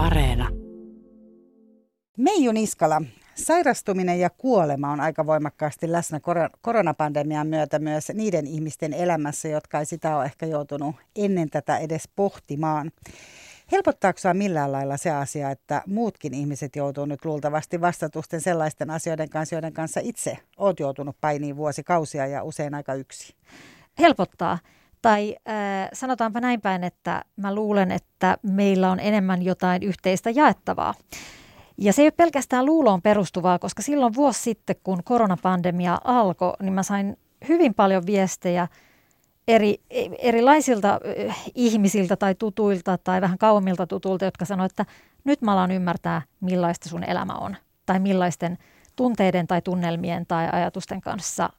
Areena. Meiju Niskala, sairastuminen ja kuolema on aika voimakkaasti läsnä koronapandemian myötä myös niiden ihmisten elämässä, jotka ei sitä ole ehkä joutunut ennen tätä edes pohtimaan. Helpottaako sinua millään lailla se asia, että muutkin ihmiset joutuu nyt luultavasti vastatusten sellaisten asioiden kanssa, joiden kanssa itse olet joutunut painiin vuosikausia ja usein aika yksi? Helpottaa. Tai äh, sanotaanpa näin päin, että mä luulen, että meillä on enemmän jotain yhteistä jaettavaa. Ja se ei ole pelkästään luuloon perustuvaa, koska silloin vuosi sitten, kun koronapandemia alkoi, niin mä sain hyvin paljon viestejä eri, erilaisilta ihmisiltä tai tutuilta tai vähän kauemmilta tutuilta, jotka sanoivat, että nyt mä alan ymmärtää, millaista sun elämä on. Tai millaisten tunteiden tai tunnelmien tai ajatusten kanssa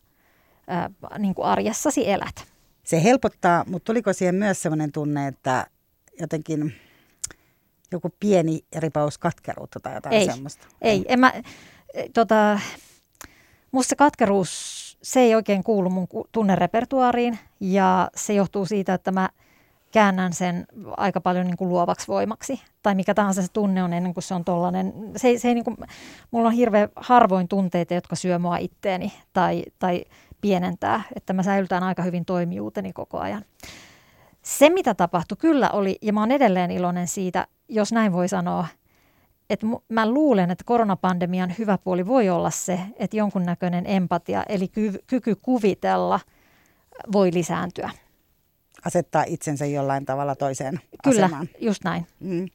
ää, niin kuin arjessasi elät. Se helpottaa, mutta tuliko siihen myös sellainen tunne, että jotenkin joku pieni ripaus katkeruutta tai jotain ei, semmoista? Ei, en mä, tota, musta se katkeruus, se ei oikein kuulu mun tunnerepertuaariin ja se johtuu siitä, että mä käännän sen aika paljon niin kuin luovaksi voimaksi. Tai mikä tahansa se tunne on ennen kuin se on tollainen. Se, se ei niin kuin, mulla on hirveän harvoin tunteita, jotka syö mua itteeni tai, tai pienentää, että mä säilytän aika hyvin toimijuuteni koko ajan. Se, mitä tapahtui, kyllä oli, ja mä oon edelleen iloinen siitä, jos näin voi sanoa, että mä luulen, että koronapandemian hyvä puoli voi olla se, että jonkunnäköinen empatia, eli ky- kyky kuvitella, voi lisääntyä. Asettaa itsensä jollain tavalla toiseen Kyllä, asemaan. just näin. Mm.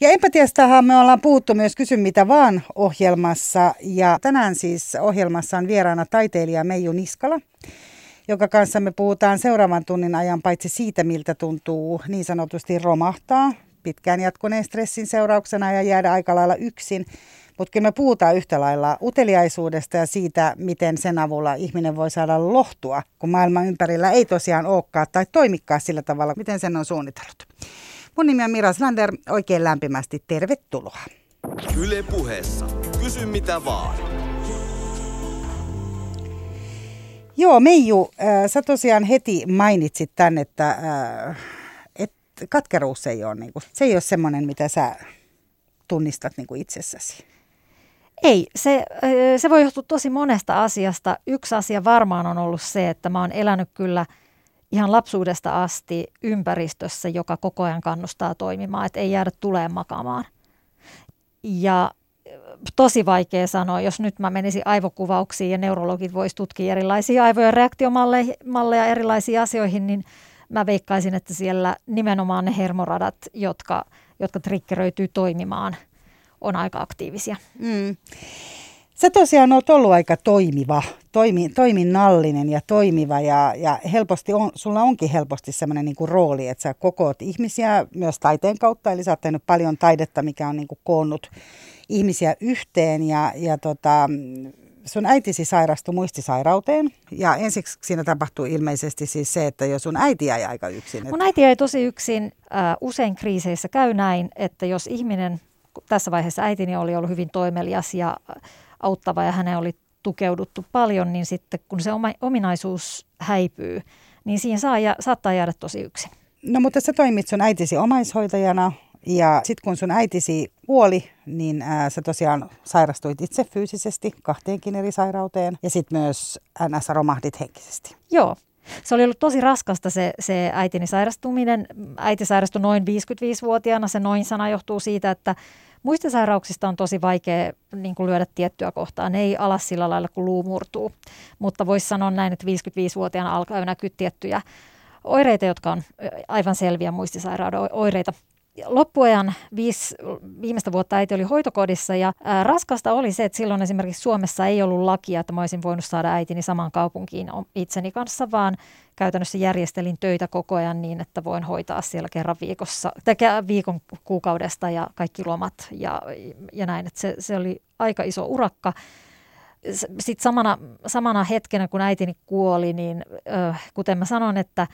Ja empatiastahan me ollaan puhuttu myös Kysy mitä vaan ohjelmassa. Ja tänään siis ohjelmassa on vieraana taiteilija Meiju Niskala, joka kanssa me puhutaan seuraavan tunnin ajan paitsi siitä, miltä tuntuu niin sanotusti romahtaa pitkään jatkuneen stressin seurauksena ja jäädä aika lailla yksin. Mutta kyllä me puhutaan yhtä lailla uteliaisuudesta ja siitä, miten sen avulla ihminen voi saada lohtua, kun maailman ympärillä ei tosiaan olekaan tai toimikaan sillä tavalla, miten sen on suunnitellut. Mun nimi on Mira Slander, oikein lämpimästi tervetuloa. Yle puheessa. Kysy mitä vaan. Joo, Meiju, äh, sä tosiaan heti mainitsit tänne, että äh, et katkeruus ei ole, niin kuin, se ei ole semmoinen, mitä sä tunnistat niin kuin itsessäsi. Ei, se, äh, se voi johtua tosi monesta asiasta. Yksi asia varmaan on ollut se, että mä oon elänyt kyllä – ihan lapsuudesta asti ympäristössä, joka koko ajan kannustaa toimimaan, että ei jäädä tuleen makaamaan. Ja tosi vaikea sanoa, jos nyt mä menisin aivokuvauksiin ja neurologit vois tutkia erilaisia aivojen reaktiomalleja erilaisiin asioihin, niin mä veikkaisin, että siellä nimenomaan ne hermoradat, jotka, jotka triggeröityy toimimaan, on aika aktiivisia. Mm. Sä tosiaan oot ollut aika toimiva, toimi, toiminnallinen ja toimiva ja, ja helposti on, sulla onkin helposti semmoinen niinku rooli, että sä kokoot ihmisiä myös taiteen kautta, eli sä oot tehnyt paljon taidetta, mikä on niinku koonnut ihmisiä yhteen ja, ja tota, sun äitisi sairastui muistisairauteen ja ensiksi siinä tapahtui ilmeisesti siis se, että jos sun äiti jäi aika yksin. Mun äiti jäi tosi yksin. Äh, usein kriiseissä käy näin, että jos ihminen, tässä vaiheessa äitini oli ollut hyvin toimelias ja auttava ja hänen oli tukeuduttu paljon, niin sitten kun se oma, ominaisuus häipyy, niin siihen saa ja, saattaa jäädä tosi yksin. No mutta sä toimit sun äitisi omaishoitajana ja sitten kun sun äitisi kuoli, niin ää, sä tosiaan sairastuit itse fyysisesti kahteenkin eri sairauteen ja sitten myös NS romahdit henkisesti. Joo, se oli ollut tosi raskasta se, se äitini sairastuminen. Äiti sairastui noin 55-vuotiaana. Se noin sana johtuu siitä, että Muistisairauksista on tosi vaikea niin kuin lyödä tiettyä kohtaa. Ne ei alas sillä lailla, kun luu murtuu. Mutta voisi sanoa näin, että 55-vuotiaana alkaa näkyä tiettyjä oireita, jotka on aivan selviä muistisairauden oireita loppuajan viisi, viimeistä vuotta äiti oli hoitokodissa ja ää, raskasta oli se, että silloin esimerkiksi Suomessa ei ollut lakia, että mä olisin voinut saada äitini samaan kaupunkiin itseni kanssa, vaan käytännössä järjestelin töitä koko ajan niin, että voin hoitaa siellä kerran viikossa, tai viikon kuukaudesta ja kaikki lomat ja, ja näin, että se, se oli aika iso urakka. Sitten samana, samana hetkenä, kun äitini kuoli, niin äh, kuten mä sanon, että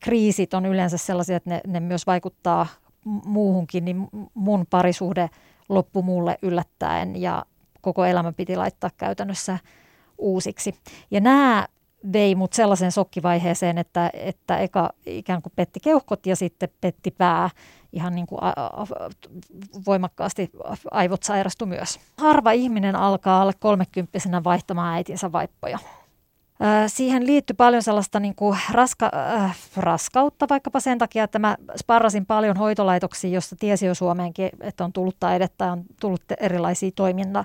kriisit on yleensä sellaisia, että ne, ne myös vaikuttaa muuhunkin, niin mun parisuhde loppui mulle yllättäen ja koko elämä piti laittaa käytännössä uusiksi. Ja nämä vei mut sellaiseen sokkivaiheeseen, että, että eka ikään kuin petti keuhkot ja sitten petti pää. Ihan niin kuin a, a, voimakkaasti aivot sairastu myös. Harva ihminen alkaa alle kolmekymppisenä vaihtamaan äitinsä vaippoja. Siihen liittyy paljon sellaista niin kuin raska, äh, raskautta vaikkapa sen takia, että mä sparrasin paljon hoitolaitoksia, jossa tiesi jo Suomeenkin, että on tullut taidetta, on tullut erilaisia toiminta,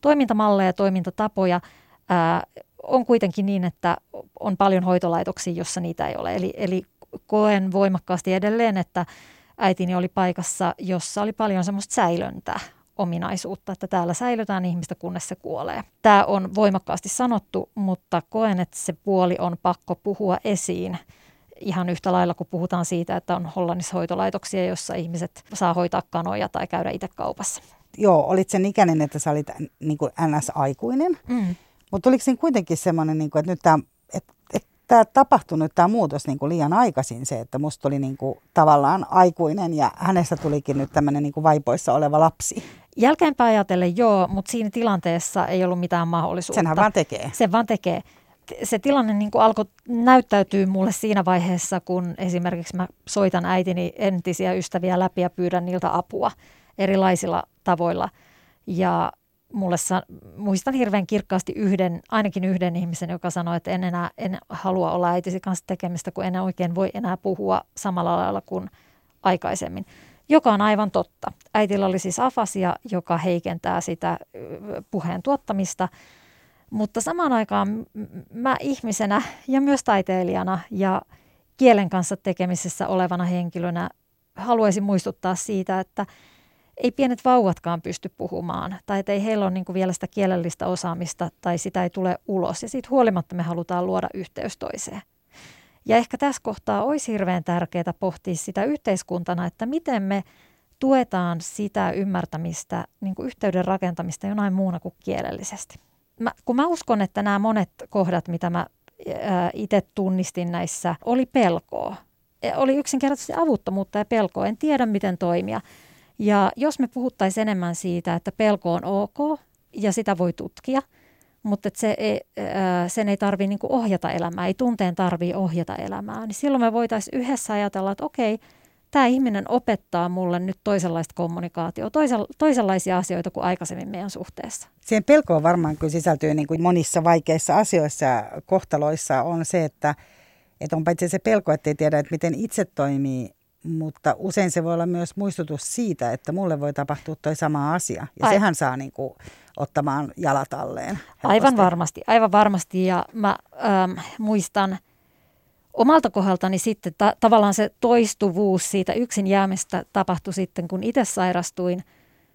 toimintamalleja ja toimintatapoja. Äh, on kuitenkin niin, että on paljon hoitolaitoksia, jossa niitä ei ole. Eli, eli koen voimakkaasti edelleen, että äitini oli paikassa, jossa oli paljon semmoista säilöntää ominaisuutta, että täällä säilytään ihmistä, kunnes se kuolee. Tämä on voimakkaasti sanottu, mutta koen, että se puoli on pakko puhua esiin ihan yhtä lailla, kun puhutaan siitä, että on Hollannissa hoitolaitoksia, jossa ihmiset saa hoitaa kanoja tai käydä itse kaupassa. Joo, olit sen ikäinen, että sä olit niin kuin NS-aikuinen, mm. mutta tuliko siinä kuitenkin semmoinen, niin kuin, että nyt tämä että, että tämä tapahtui nyt tämä muutos niin kuin liian aikaisin se, että musta tuli niin kuin, tavallaan aikuinen ja hänestä tulikin nyt tämmöinen niin kuin vaipoissa oleva lapsi. Jälkeenpäin ajatellen joo, mutta siinä tilanteessa ei ollut mitään mahdollisuutta. Senhän vaan tekee. Sen vaan tekee. Se tilanne niin alkoi näyttäytyy mulle siinä vaiheessa, kun esimerkiksi mä soitan äitini entisiä ystäviä läpi ja pyydän niiltä apua erilaisilla tavoilla. Ja mulle sa- muistan hirveän kirkkaasti yhden, ainakin yhden ihmisen, joka sanoi, että en enää en halua olla äitisi kanssa tekemistä, kun en oikein voi enää puhua samalla lailla kuin aikaisemmin joka on aivan totta. Äitillä oli siis afasia, joka heikentää sitä puheen tuottamista, mutta samaan aikaan mä ihmisenä ja myös taiteilijana ja kielen kanssa tekemisessä olevana henkilönä haluaisin muistuttaa siitä, että ei pienet vauvatkaan pysty puhumaan tai että ei heillä ole niin vielä sitä kielellistä osaamista tai sitä ei tule ulos ja siitä huolimatta me halutaan luoda yhteys toiseen. Ja ehkä tässä kohtaa olisi hirveän tärkeää pohtia sitä yhteiskuntana, että miten me tuetaan sitä ymmärtämistä, niin kuin yhteyden rakentamista jonain muuna kuin kielellisesti. Mä, kun mä uskon, että nämä monet kohdat, mitä mä itse tunnistin näissä, oli pelkoa. E, oli yksinkertaisesti avuttomuutta ja pelkoa. En tiedä, miten toimia. Ja jos me puhuttaisiin enemmän siitä, että pelko on ok ja sitä voi tutkia – mutta se ei, sen ei tarvitse niin ohjata elämää, ei tunteen tarvitse ohjata elämää, niin silloin me voitaisiin yhdessä ajatella, että okei, tämä ihminen opettaa mulle nyt toisenlaista kommunikaatiota, toisenlaisia asioita kuin aikaisemmin meidän suhteessa. Siihen pelkoon varmaan kyllä sisältyy niin kuin monissa vaikeissa asioissa ja kohtaloissa on se, että, että on paitsi se pelko, että ei tiedä, että miten itse toimii, mutta usein se voi olla myös muistutus siitä, että mulle voi tapahtua toi sama asia. Ja Ai. sehän saa niin kuin ottamaan jalat alleen. Helposti. Aivan varmasti, aivan varmasti. Ja mä ähm, muistan omalta kohdaltani sitten ta- tavallaan se toistuvuus siitä yksin jäämistä tapahtui sitten, kun itse sairastuin –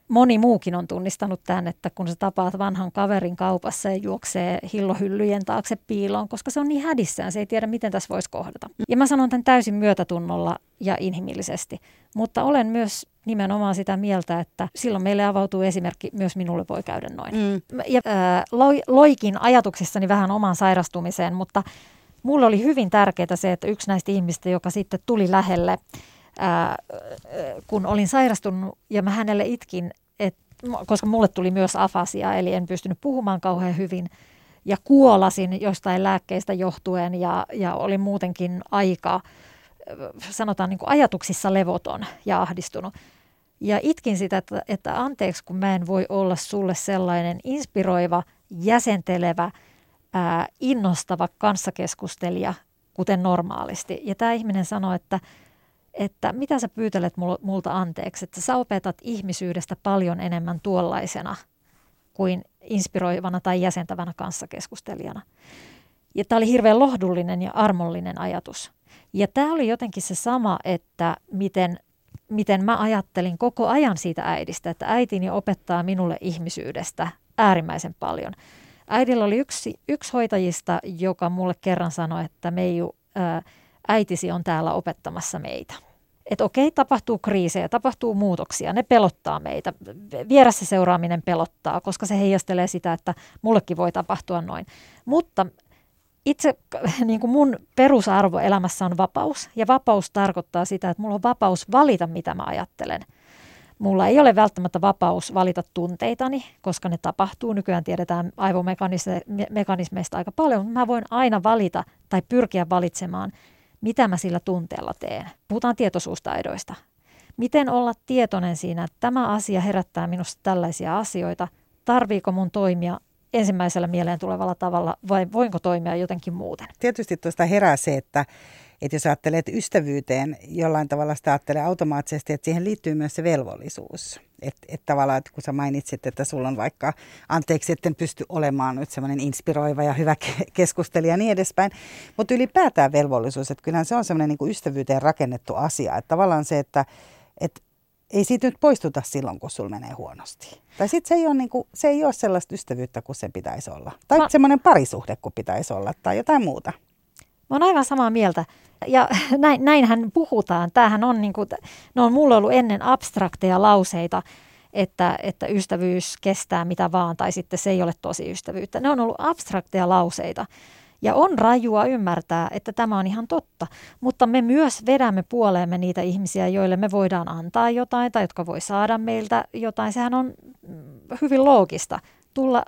moni muukin on tunnistanut tämän, että kun sä tapaat vanhan kaverin kaupassa ja juoksee hillohyllyjen taakse piiloon, koska se on niin hädissään, se ei tiedä, miten tässä voisi kohdata. Ja mä sanon tämän täysin myötätunnolla ja inhimillisesti, mutta olen myös nimenomaan sitä mieltä, että silloin meille avautuu esimerkki, myös minulle voi käydä noin. Mm. Ja äh, loikin ajatuksissani vähän omaan sairastumiseen, mutta mulle oli hyvin tärkeää se, että yksi näistä ihmistä, joka sitten tuli lähelle, ää, kun olin sairastunut ja mä hänelle itkin, et, koska mulle tuli myös afasia, eli en pystynyt puhumaan kauhean hyvin ja kuolasin jostain lääkkeistä johtuen ja, ja olin muutenkin aika, sanotaan niin kuin ajatuksissa levoton ja ahdistunut. Ja itkin sitä, että, että anteeksi, kun mä en voi olla sulle sellainen inspiroiva, jäsentelevä, ää, innostava kanssakeskustelija, kuten normaalisti. Ja tämä ihminen sanoi, että että mitä sä pyytelet multa anteeksi, että sä opetat ihmisyydestä paljon enemmän tuollaisena kuin inspiroivana tai jäsentävänä kanssakeskustelijana. Ja tämä oli hirveän lohdullinen ja armollinen ajatus. Ja tämä oli jotenkin se sama, että miten, miten mä ajattelin koko ajan siitä äidistä, että äitini opettaa minulle ihmisyydestä äärimmäisen paljon. Äidillä oli yksi, yksi hoitajista, joka mulle kerran sanoi, että Meiju, ää, äitisi on täällä opettamassa meitä. Että okei, tapahtuu kriisejä, tapahtuu muutoksia, ne pelottaa meitä. Vieressä seuraaminen pelottaa, koska se heijastelee sitä, että mullekin voi tapahtua noin. Mutta itse niin kuin mun perusarvo elämässä on vapaus. Ja vapaus tarkoittaa sitä, että mulla on vapaus valita, mitä mä ajattelen. Mulla ei ole välttämättä vapaus valita tunteitani, koska ne tapahtuu. Nykyään tiedetään aivomekanismeista aika paljon, mutta mä voin aina valita tai pyrkiä valitsemaan, mitä mä sillä tunteella teen. Puhutaan tietoisuustaidoista. Miten olla tietoinen siinä, että tämä asia herättää minusta tällaisia asioita, tarviiko mun toimia ensimmäisellä mieleen tulevalla tavalla vai voinko toimia jotenkin muuten? Tietysti tuosta herää se, että, että jos ajattelet ystävyyteen, jollain tavalla sitä ajattelee automaattisesti, että siihen liittyy myös se velvollisuus. Että et tavallaan, että kun sä mainitsit, että sulla on vaikka, anteeksi, etten pysty olemaan nyt semmoinen inspiroiva ja hyvä keskustelija ja niin edespäin, mutta ylipäätään velvollisuus, että kyllähän se on semmoinen niin ystävyyteen rakennettu asia. Että tavallaan se, että, että ei siitä nyt poistuta silloin, kun sulla menee huonosti. Tai sitten se, ei ole niinku, se ei ole sellaista ystävyyttä kuin se pitäisi olla. Tai Mä... semmoinen parisuhde kuin pitäisi olla tai jotain muuta. Mä oon aivan samaa mieltä. Ja näin, näinhän puhutaan. Tämähän on, niinku, ne on mulla ollut ennen abstrakteja lauseita, että, että ystävyys kestää mitä vaan, tai sitten se ei ole tosi ystävyyttä. Ne on ollut abstrakteja lauseita. Ja on rajua ymmärtää, että tämä on ihan totta, mutta me myös vedämme puoleemme niitä ihmisiä, joille me voidaan antaa jotain tai jotka voi saada meiltä jotain. Sehän on hyvin loogista tulla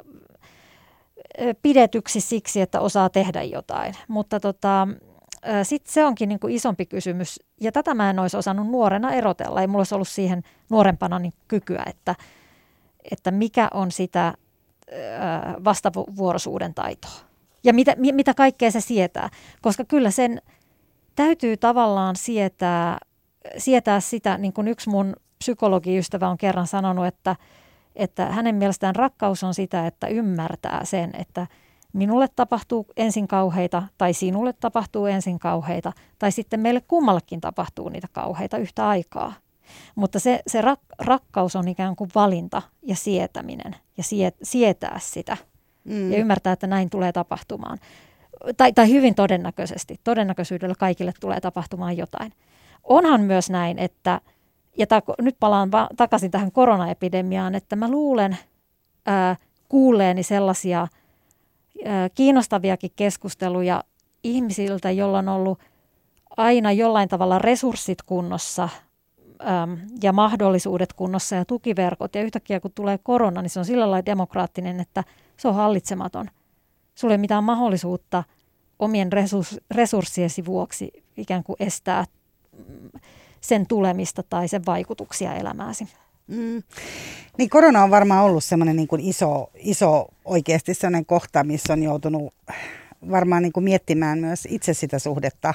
pidetyksi siksi, että osaa tehdä jotain. Mutta tota, sitten se onkin niin kuin isompi kysymys, ja tätä mä en olisi osannut nuorena erotella. Ei mulla olisi ollut siihen nuorempana niin kykyä, että, että mikä on sitä vastavuoroisuuden taitoa ja mitä, mitä kaikkea se sietää. Koska kyllä sen täytyy tavallaan sietää, sietää sitä, niin kuin yksi mun psykologiystävä on kerran sanonut, että, että hänen mielestään rakkaus on sitä, että ymmärtää sen, että minulle tapahtuu ensin kauheita tai sinulle tapahtuu ensin kauheita tai sitten meille kummallekin tapahtuu niitä kauheita yhtä aikaa. Mutta se, se rak, rakkaus on ikään kuin valinta ja sietäminen ja siet, sietää sitä – mm. ja ymmärtää, että näin tulee tapahtumaan. Tai, tai hyvin todennäköisesti, todennäköisyydellä kaikille tulee tapahtumaan jotain. Onhan myös näin, että, ja ta, nyt palaan va, takaisin tähän koronaepidemiaan, että mä luulen ää, kuulleeni sellaisia ää, kiinnostaviakin keskusteluja ihmisiltä, joilla on ollut aina jollain tavalla resurssit kunnossa ja mahdollisuudet kunnossa ja tukiverkot. Ja yhtäkkiä kun tulee korona, niin se on sillä lailla demokraattinen, että se on hallitsematon. Sulla ei mitään mahdollisuutta omien resurssiesi vuoksi ikään kuin estää sen tulemista tai sen vaikutuksia elämääsi. Mm. Niin korona on varmaan ollut semmoinen niin kuin iso, iso oikeasti sellainen kohta, missä on joutunut varmaan niin kuin miettimään myös itse sitä suhdetta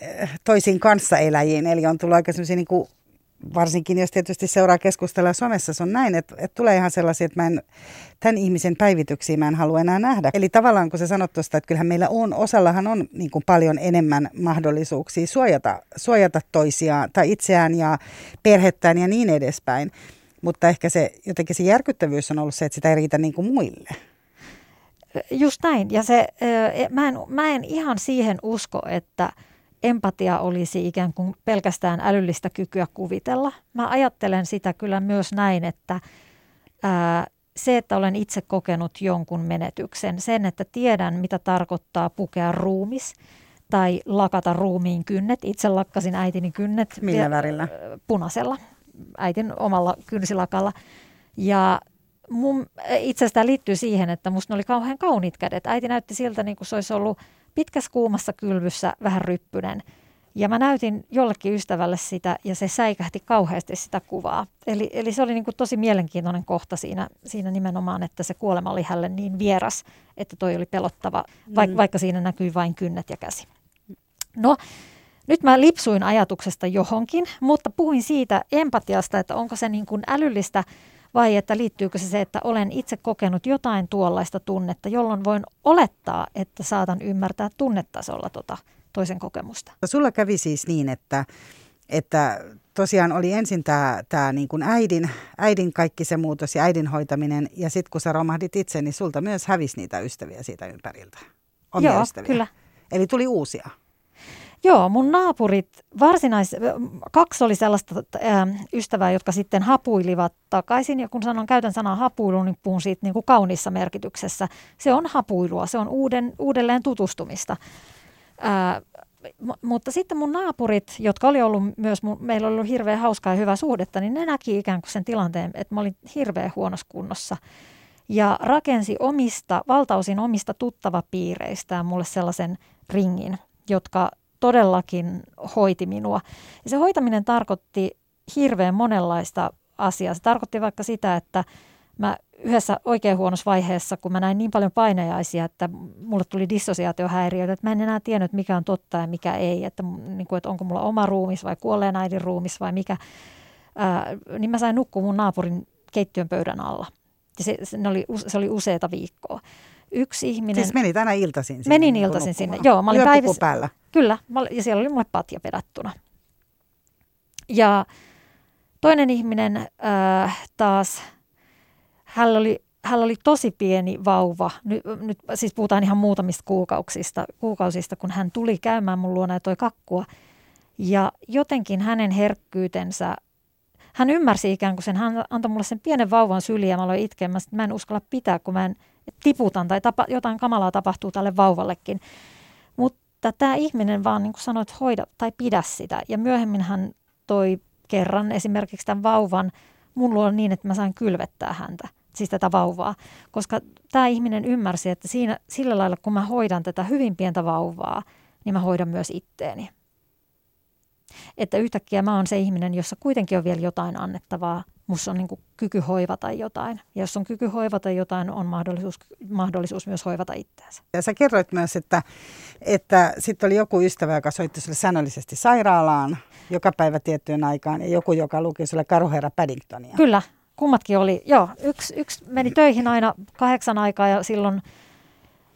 eh, toisiin kanssaeläjiin. Eli on tullut aika semmoisia niin kuin varsinkin jos tietysti seuraa keskustelua somessa, se on näin, että, että tulee ihan sellaisia, että mä en, tämän ihmisen päivityksiä mä en halua enää nähdä. Eli tavallaan kun sä sanot tuosta, että kyllähän meillä on, osallahan on niin kuin paljon enemmän mahdollisuuksia suojata, suojata toisiaan tai itseään ja perhettään ja niin edespäin. Mutta ehkä se jotenkin se järkyttävyys on ollut se, että sitä ei riitä niin kuin muille. Just näin. Ja se, mä en, mä en ihan siihen usko, että – empatia olisi ikään kuin pelkästään älyllistä kykyä kuvitella. Mä ajattelen sitä kyllä myös näin, että ää, se, että olen itse kokenut jonkun menetyksen, sen, että tiedän, mitä tarkoittaa pukea ruumis tai lakata ruumiin kynnet. Itse lakkasin äitini kynnet. Millä värillä? Punaisella, äitin omalla kynsilakalla. Ja mun, itse asiassa tämä liittyy siihen, että musta ne oli kauhean kauniit kädet. Äiti näytti siltä, niin kuin se olisi ollut – pitkässä kuumassa kylvyssä, vähän ryppynen. Ja mä näytin jollekin ystävälle sitä ja se säikähti kauheasti sitä kuvaa. Eli, eli se oli niin kuin tosi mielenkiintoinen kohta siinä, siinä nimenomaan, että se kuolema oli hänelle niin vieras, että toi oli pelottava, vaik, mm. vaikka siinä näkyi vain kynnet ja käsi. No, nyt mä lipsuin ajatuksesta johonkin, mutta puhuin siitä empatiasta, että onko se niin kuin älyllistä vai että liittyykö se se, että olen itse kokenut jotain tuollaista tunnetta, jolloin voin olettaa, että saatan ymmärtää tunnetasolla tota toisen kokemusta. Sulla kävi siis niin, että, että tosiaan oli ensin tämä, tämä niin kuin äidin, äidin kaikki se muutos ja äidin hoitaminen, ja sitten kun sä romahdit itse, niin sulta myös hävisi niitä ystäviä siitä ympäriltä. Omia Joo, ystäviä. kyllä. Eli tuli uusia. Joo, mun naapurit, varsinais, kaksi oli sellaista ää, ystävää, jotka sitten hapuilivat takaisin. Ja kun sanon, käytän sanaa hapuilu, niin puhun siitä niin kuin kaunissa merkityksessä. Se on hapuilua, se on uuden, uudelleen tutustumista. Ää, mutta sitten mun naapurit, jotka oli ollut myös, mun, meillä oli ollut hirveän hauskaa ja hyvää suhdetta, niin ne näki ikään kuin sen tilanteen, että mä olin hirveän huonossa kunnossa. Ja rakensi omista, valtaosin omista tuttavapiireistään mulle sellaisen ringin, jotka todellakin hoiti minua. Ja se hoitaminen tarkoitti hirveän monenlaista asiaa. Se tarkoitti vaikka sitä, että mä yhdessä oikein huonossa vaiheessa, kun mä näin niin paljon painajaisia, että mulle tuli dissosiaatiohäiriöitä, että mä en enää tiennyt, mikä on totta ja mikä ei, että, niin kuin, että onko mulla oma ruumis vai kuolleen äidin ruumis vai mikä, ää, niin mä sain nukkua mun naapurin keittiön pöydän alla. Ja se, se, oli, se oli useita viikkoa. Yksi ihminen... Siis menit aina iltaisin sinne? Menin niin iltaisin sinne, joo. Mä olin päivissä, päällä? Kyllä, ja siellä oli mulle patja pedattuna. Ja toinen ihminen äh, taas hän oli, hän oli tosi pieni vauva. Nyt, nyt siis puhutaan ihan muutamista kuukausista, kuukausista, kun hän tuli käymään mun luona ja toi kakkua. Ja jotenkin hänen herkkyytensä, hän ymmärsi ikään kuin sen, hän antoi mulle sen pienen vauvan syliä ja mä aloin itkemään, mä en uskalla pitää, kun mä en tiputan tai tapa, jotain kamalaa tapahtuu tälle vauvallekin. Tämä ihminen vaan niin kuin sanoi, että hoida tai pidä sitä. Ja myöhemmin hän toi kerran esimerkiksi tämän vauvan mun luo niin, että mä sain kylvettää häntä siis tätä vauvaa, koska tämä ihminen ymmärsi, että siinä, sillä lailla kun mä hoidan tätä hyvin pientä vauvaa, niin mä hoidan myös itteeni. Että yhtäkkiä mä oon se ihminen, jossa kuitenkin on vielä jotain annettavaa. Musta on niin kuin kyky hoivata jotain. Ja jos on kyky hoivata jotain, on mahdollisuus, mahdollisuus myös hoivata itseänsä. Ja sä kerroit myös, että, että sitten oli joku ystävä, joka soitti sulle säännöllisesti sairaalaan joka päivä tiettyyn aikaan ja joku, joka luki sulle Karuherra Paddingtonia. Kyllä, kummatkin oli, joo, yksi, yksi meni töihin aina kahdeksan aikaa ja silloin,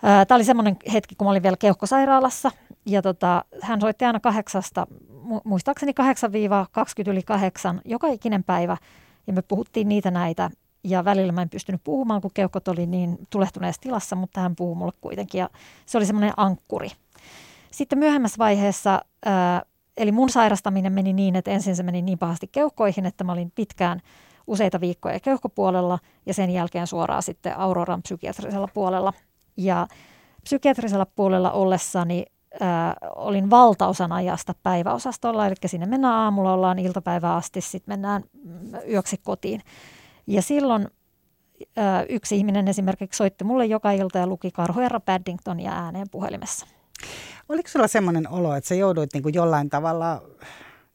tämä oli semmoinen hetki, kun mä olin vielä keuhkosairaalassa ja tota, hän soitti aina kahdeksasta, muistaakseni 8-20 yli kahdeksan, joka ikinen päivä ja me puhuttiin niitä näitä ja välillä mä en pystynyt puhumaan, kun keuhkot oli niin tulehtuneessa tilassa, mutta hän puhui mulle kuitenkin ja se oli semmoinen ankkuri. Sitten myöhemmässä vaiheessa, ää, eli mun sairastaminen meni niin, että ensin se meni niin pahasti keuhkoihin, että mä olin pitkään – useita viikkoja keuhkopuolella ja sen jälkeen suoraan sitten Auroran psykiatrisella puolella. Ja psykiatrisella puolella ollessani ää, olin valtaosan ajasta päiväosastolla, eli sinne mennään aamulla, ollaan iltapäivää asti, sitten mennään yöksi kotiin. Ja silloin ää, yksi ihminen esimerkiksi soitti mulle joka ilta ja luki Karhoerra Paddingtonia ääneen puhelimessa. Oliko sulla semmoinen olo, että sä jouduit niin kuin jollain tavalla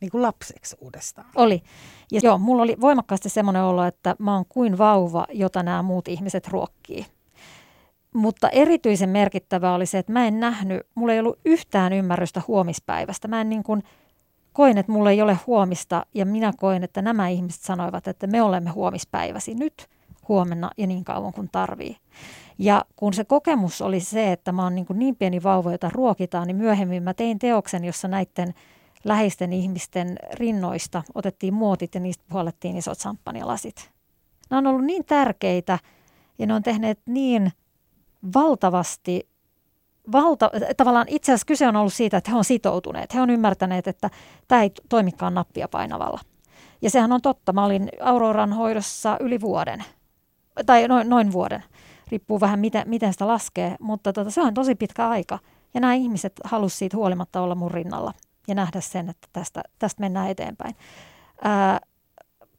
niin kuin lapseksi uudestaan? Oli. Ja joo, mulla oli voimakkaasti semmoinen olo, että mä oon kuin vauva, jota nämä muut ihmiset ruokkii. Mutta erityisen merkittävää oli se, että mä en nähnyt, mulla ei ollut yhtään ymmärrystä huomispäivästä. Mä en niin kuin koin, että mulla ei ole huomista ja minä koin, että nämä ihmiset sanoivat, että me olemme huomispäiväsi nyt, huomenna ja niin kauan kuin tarvii. Ja kun se kokemus oli se, että mä oon niin, kuin niin pieni vauva, jota ruokitaan, niin myöhemmin mä tein teoksen, jossa näiden – läheisten ihmisten rinnoista otettiin muotit ja niistä puolettiin isot samppanilasit. Nämä on ollut niin tärkeitä ja ne on tehneet niin valtavasti, valta, tavallaan itse asiassa kyse on ollut siitä, että he on sitoutuneet. He on ymmärtäneet, että tämä ei toimikaan nappia painavalla. Ja sehän on totta. Mä olin Auroran hoidossa yli vuoden, tai noin, noin vuoden. Riippuu vähän, miten, miten sitä laskee, mutta tota, se on tosi pitkä aika. Ja nämä ihmiset halusivat siitä huolimatta olla mun rinnalla ja nähdä sen, että tästä, tästä mennään eteenpäin. Ää,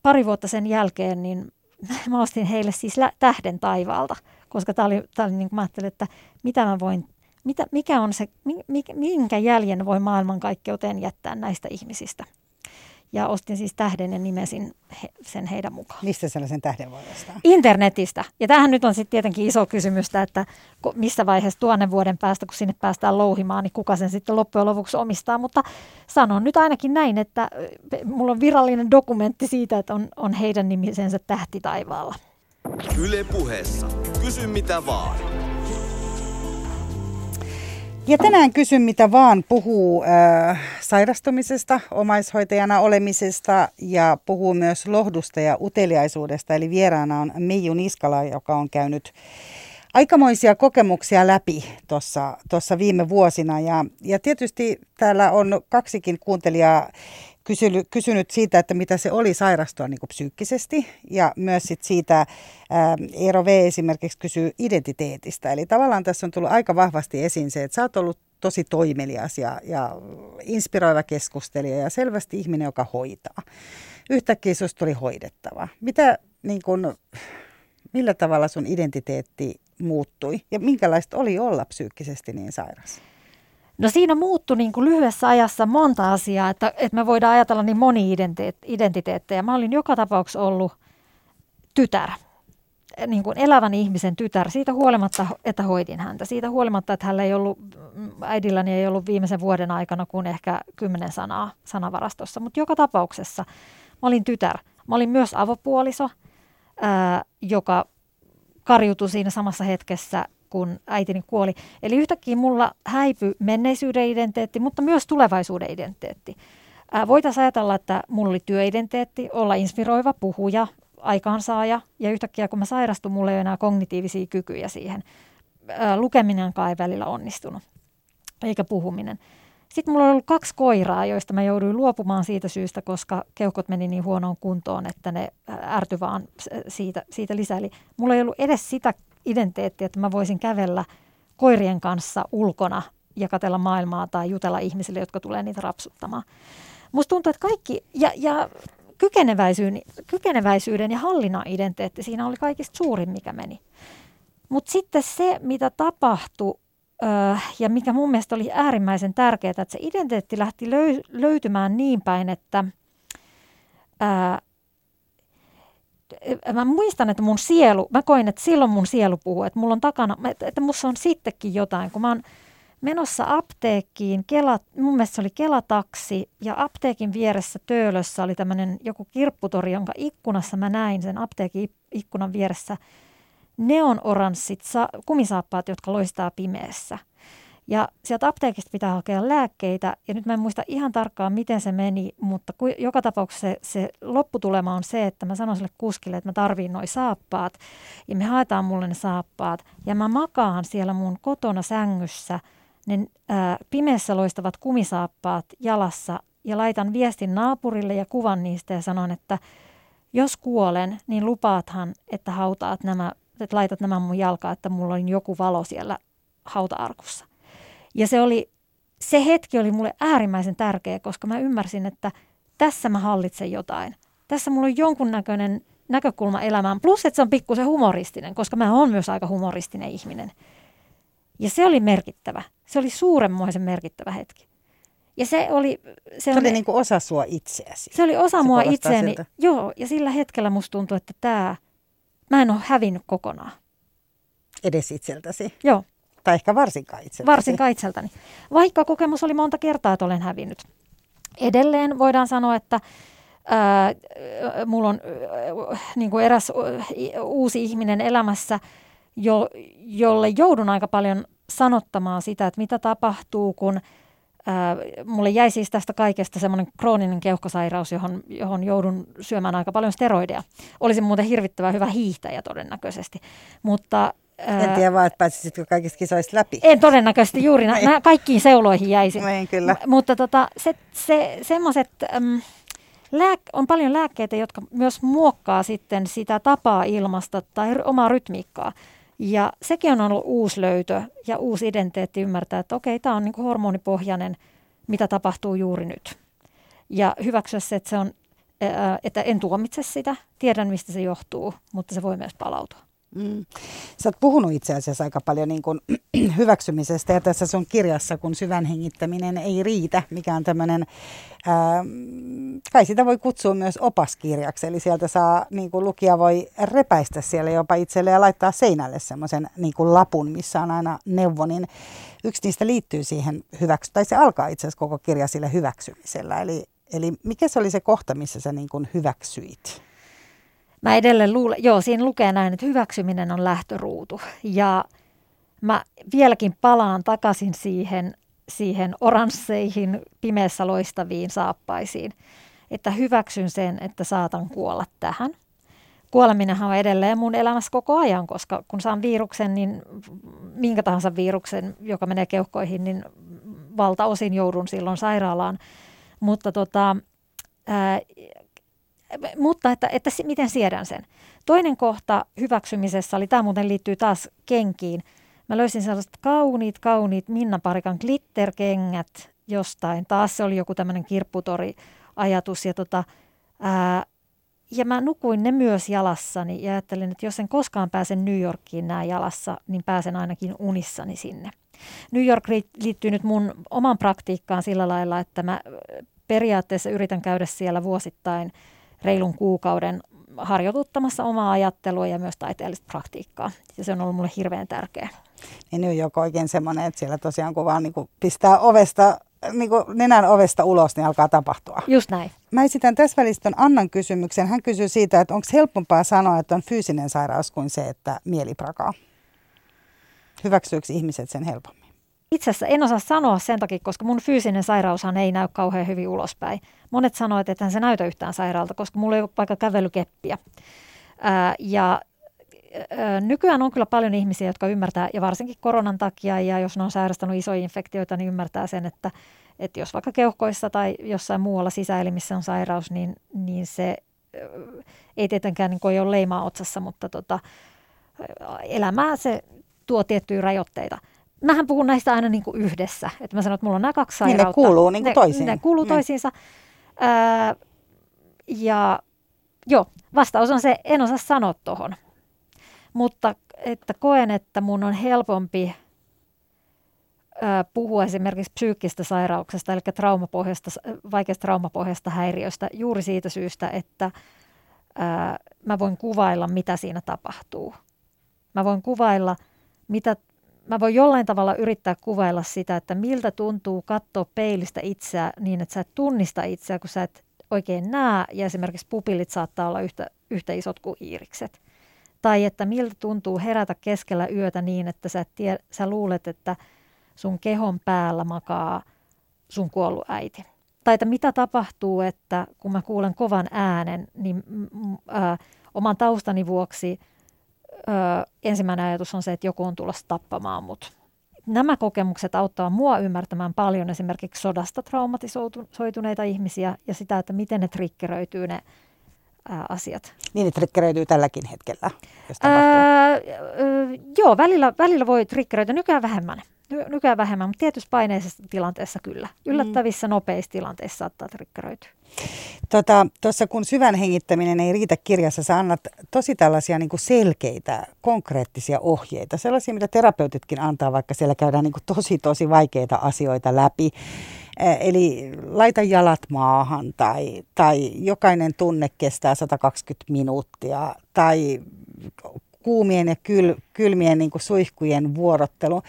pari vuotta sen jälkeen niin mä ostin heille siis lä- tähden taivaalta, koska tämä oli, tää oli niin kuin mä ajattelin, että mitä mä voin, mitä, mikä on se, minkä jäljen voi maailmankaikkeuteen jättää näistä ihmisistä. Ja ostin siis tähden ja nimesin he, sen heidän mukaan. Mistä sellaisen tähden voi ostaa? Internetistä. Ja tähän nyt on sitten tietenkin iso kysymystä, että missä vaiheessa tuonnen vuoden päästä, kun sinne päästään louhimaan, niin kuka sen sitten loppujen lopuksi omistaa. Mutta sanon nyt ainakin näin, että mulla on virallinen dokumentti siitä, että on, on heidän nimisensä tähti taivaalla. Yle puheessa. Kysy mitä vaan. Ja tänään kysyn mitä vaan puhuu äh, sairastumisesta, omaishoitajana olemisesta ja puhuu myös lohdusta ja uteliaisuudesta. Eli vieraana on Meiju Niskala, joka on käynyt aikamoisia kokemuksia läpi tuossa viime vuosina. Ja, ja tietysti täällä on kaksikin kuuntelijaa kysynyt, kysynyt siitä, että mitä se oli sairastua niin kuin psyykkisesti ja myös sit siitä ää, Eero V esimerkiksi kysyy identiteetistä. Eli tavallaan tässä on tullut aika vahvasti esiin se, että sä oot ollut tosi toimelias ja, ja inspiroiva keskustelija ja selvästi ihminen, joka hoitaa. Yhtäkkiä susta tuli hoidettava. Mitä, niin kun, millä tavalla sun identiteetti muuttui ja minkälaista oli olla psyykkisesti niin sairas? No siinä muuttui niin kuin lyhyessä ajassa monta asiaa, että, että me voidaan ajatella niin moni identiteettejä. Mä olin joka tapauksessa ollut tytär, niin kuin elävän ihmisen tytär, siitä huolimatta, että hoidin häntä. Siitä huolimatta, että hänellä ei ollut, äidilläni ei ollut viimeisen vuoden aikana kuin ehkä kymmenen sanaa sanavarastossa. Mutta joka tapauksessa mä olin tytär. Mä olin myös avopuoliso, ää, joka karjutui siinä samassa hetkessä kun äitini kuoli. Eli yhtäkkiä mulla häipyi menneisyyden identiteetti, mutta myös tulevaisuuden identiteetti. Voitaisiin ajatella, että mulla oli työidentiteetti, olla inspiroiva puhuja, aikaansaaja, ja yhtäkkiä kun mä sairastun, mulla ei ole enää kognitiivisia kykyjä siihen. Ää, lukeminenkaan ei välillä onnistunut, eikä puhuminen. Sitten mulla oli ollut kaksi koiraa, joista mä jouduin luopumaan siitä syystä, koska keuhkot meni niin huonoon kuntoon, että ne ärtyi vaan siitä, siitä lisää. Eli mulla ei ollut edes sitä identiteetti, että mä voisin kävellä koirien kanssa ulkona ja katella maailmaa tai jutella ihmisille, jotka tulee niitä rapsuttamaan. Musta tuntuu, että kaikki, ja, ja kykeneväisyyden, kykeneväisyyden ja hallinnan identiteetti siinä oli kaikista suurin, mikä meni. Mutta sitten se, mitä tapahtui öö, ja mikä mun mielestä oli äärimmäisen tärkeää, että se identiteetti lähti löy- löytymään niin päin, että öö, mä muistan, että mun sielu, mä koin, että silloin mun sielu puhuu, että mulla on takana, että musta on sittenkin jotain, kun mä oon menossa apteekkiin, Kela, mun mielestä se oli Kelataksi, ja apteekin vieressä Töölössä oli tämmöinen joku kirpputori, jonka ikkunassa mä näin sen apteekin ikkunan vieressä. Neonoranssit sa- kumisaappaat, jotka loistaa pimeässä – ja sieltä apteekista pitää hakea lääkkeitä, ja nyt mä en muista ihan tarkkaan, miten se meni, mutta ku, joka tapauksessa se, se lopputulema on se, että mä sanon sille kuskille, että mä tarviin noi saappaat, ja me haetaan mulle ne saappaat, ja mä makaan siellä mun kotona sängyssä ne ää, pimeässä loistavat kumisaappaat jalassa, ja laitan viestin naapurille ja kuvan niistä ja sanon, että jos kuolen, niin lupaathan, että hautaat nämä, että laitat nämä mun jalkaa, että mulla on joku valo siellä hauta-arkussa. Ja se, oli, se hetki oli mulle äärimmäisen tärkeä, koska mä ymmärsin, että tässä mä hallitsen jotain. Tässä mulla on jonkunnäköinen näkökulma elämään. Plus, että se on pikkusen humoristinen, koska mä oon myös aika humoristinen ihminen. Ja se oli merkittävä. Se oli suuremmoisen merkittävä hetki. Ja se oli... Se, se oli niin kuin osa sua itseäsi. Se oli osa se mua itseäni. Siltä. Joo, ja sillä hetkellä musta tuntui, että tämä... Mä en ole hävinnyt kokonaan. Edes itseltäsi? Joo. Tai ehkä varsinkaan itseltäsi. Varsinkaan itseltäni. Vaikka kokemus oli monta kertaa, että olen hävinnyt. Edelleen voidaan sanoa, että ää, mulla on ää, niin kuin eräs uusi ihminen elämässä, jo, jolle joudun aika paljon sanottamaan sitä, että mitä tapahtuu, kun ää, mulle jäi siis tästä kaikesta semmoinen krooninen keuhkosairaus, johon, johon joudun syömään aika paljon steroideja. Olisin muuten hirvittävän hyvä hiihtäjä todennäköisesti, mutta en tiedä vaan, että pääsisitkö kaikista kisoista läpi. En todennäköisesti juuri. Niin. kaikkiin seuloihin jäisin. Niin, kyllä. M- mutta tota, se, se, semmoiset, äm, lääk- on paljon lääkkeitä, jotka myös muokkaa sitten sitä tapaa ilmasta tai omaa rytmiikkaa. Ja sekin on ollut uusi löytö ja uusi identiteetti ymmärtää, että okei, tämä on niin hormonipohjainen, mitä tapahtuu juuri nyt. Ja hyväksyä se, että, se on, että en tuomitse sitä, tiedän mistä se johtuu, mutta se voi myös palautua. Mm. Sä oot puhunut itse asiassa aika paljon niin kuin hyväksymisestä ja tässä sun kirjassa, kun syvän hengittäminen ei riitä, mikä on tämmöinen, kai sitä voi kutsua myös opaskirjaksi, eli sieltä saa, niin kuin lukija voi repäistä siellä jopa itselle ja laittaa seinälle semmoisen niin lapun, missä on aina neuvo, niin yksi niistä liittyy siihen hyväksy, tai se alkaa itse asiassa koko kirja sillä hyväksymisellä, eli, eli mikä se oli se kohta, missä sä niin kuin hyväksyit? Mä edelleen luulen, joo, siinä lukee näin, että hyväksyminen on lähtöruutu. Ja mä vieläkin palaan takaisin siihen, siihen oransseihin, pimeässä loistaviin saappaisiin, että hyväksyn sen, että saatan kuolla tähän. Kuoleminenhan on edelleen mun elämässä koko ajan, koska kun saan viruksen, niin minkä tahansa viruksen, joka menee keuhkoihin, niin valtaosin joudun silloin sairaalaan. Mutta tota, ää, mutta että, että miten siedän sen. Toinen kohta hyväksymisessä oli, tämä muuten liittyy taas kenkiin, Mä löysin sellaiset kauniit, kauniit Minna Parikan glitterkengät jostain. Taas se oli joku tämmöinen kirpputori-ajatus. Ja, tota, ää, ja mä nukuin ne myös jalassani ja ajattelin, että jos en koskaan pääse New Yorkiin nämä jalassa, niin pääsen ainakin unissani sinne. New York liittyy nyt mun oman praktiikkaan sillä lailla, että mä periaatteessa yritän käydä siellä vuosittain reilun kuukauden harjoituttamassa omaa ajattelua ja myös taiteellista praktiikkaa. Ja se on ollut mulle hirveän tärkeää. Niin New York oikein semmoinen, että siellä tosiaan kun vaan niin kuin pistää ovesta, niin kuin nenän ovesta ulos, niin alkaa tapahtua. Just näin. Mä esitän tässä välissä Annan kysymyksen. Hän kysyy siitä, että onko helpompaa sanoa, että on fyysinen sairaus kuin se, että mieli prakaa. Hyväksyykö ihmiset sen helpommin? Itse asiassa en osaa sanoa sen takia, koska mun fyysinen sairaushan ei näy kauhean hyvin ulospäin. Monet sanoivat, että se näytä yhtään sairaalta, koska mulla ei ole vaikka kävelykeppiä. Ää, ja ää, nykyään on kyllä paljon ihmisiä, jotka ymmärtää, ja varsinkin koronan takia, ja jos ne on sairastanut isoja infektioita, niin ymmärtää sen, että, että jos vaikka keuhkoissa tai jossain muualla sisäelimissä on sairaus, niin, niin se ei tietenkään niin ole leimaa otsassa, mutta tota, elämää se tuo tiettyjä rajoitteita mähän puhun näistä aina niin kuin yhdessä. Että mä sanon, että mulla on nämä kaksi sairautta. Niin ne kuuluu niin kuin toisiin. Ne, ne kuuluu mm. toisiinsa. Ää, ja joo, vastaus on se, en osaa sanoa tuohon. Mutta että koen, että mun on helpompi ää, puhua esimerkiksi psyykkistä sairauksesta, eli traumapohjasta, vaikeasta traumapohjasta häiriöstä juuri siitä syystä, että ää, mä voin kuvailla, mitä siinä tapahtuu. Mä voin kuvailla, mitä mä voin jollain tavalla yrittää kuvailla sitä, että miltä tuntuu katsoa peilistä itseä niin, että sä et tunnista itseä, kun sä et oikein näe, ja esimerkiksi pupillit saattaa olla yhtä, yhtä isot kuin iirikset. Tai että miltä tuntuu herätä keskellä yötä niin, että sä, tie, sä luulet, että sun kehon päällä makaa sun kuollut äiti. Tai että mitä tapahtuu, että kun mä kuulen kovan äänen, niin ää, oman taustani vuoksi – ö, ensimmäinen ajatus on se, että joku on tulossa tappamaan mut. Nämä kokemukset auttavat mua ymmärtämään paljon esimerkiksi sodasta traumatisoituneita ihmisiä ja sitä, että miten ne trikkeröityy ne ää, asiat. Niin, ne trikkeröityy tälläkin hetkellä, jos ää, ö, joo, välillä, välillä voi trikkeröityä, nykyään vähemmän. Nykyään vähemmän, mutta tietyssä paineisessa tilanteessa kyllä. Yllättävissä, mm. nopeissa tilanteissa saattaa trikkeröityä. Tuossa tota, kun syvän hengittäminen ei riitä kirjassa, sä annat tosi tällaisia niin selkeitä, konkreettisia ohjeita. Sellaisia, mitä terapeutitkin antaa, vaikka siellä käydään niin tosi, tosi vaikeita asioita läpi. Eli laita jalat maahan tai, tai jokainen tunne kestää 120 minuuttia tai kuumien ja kyl, kylmien niin suihkujen vuorottelu.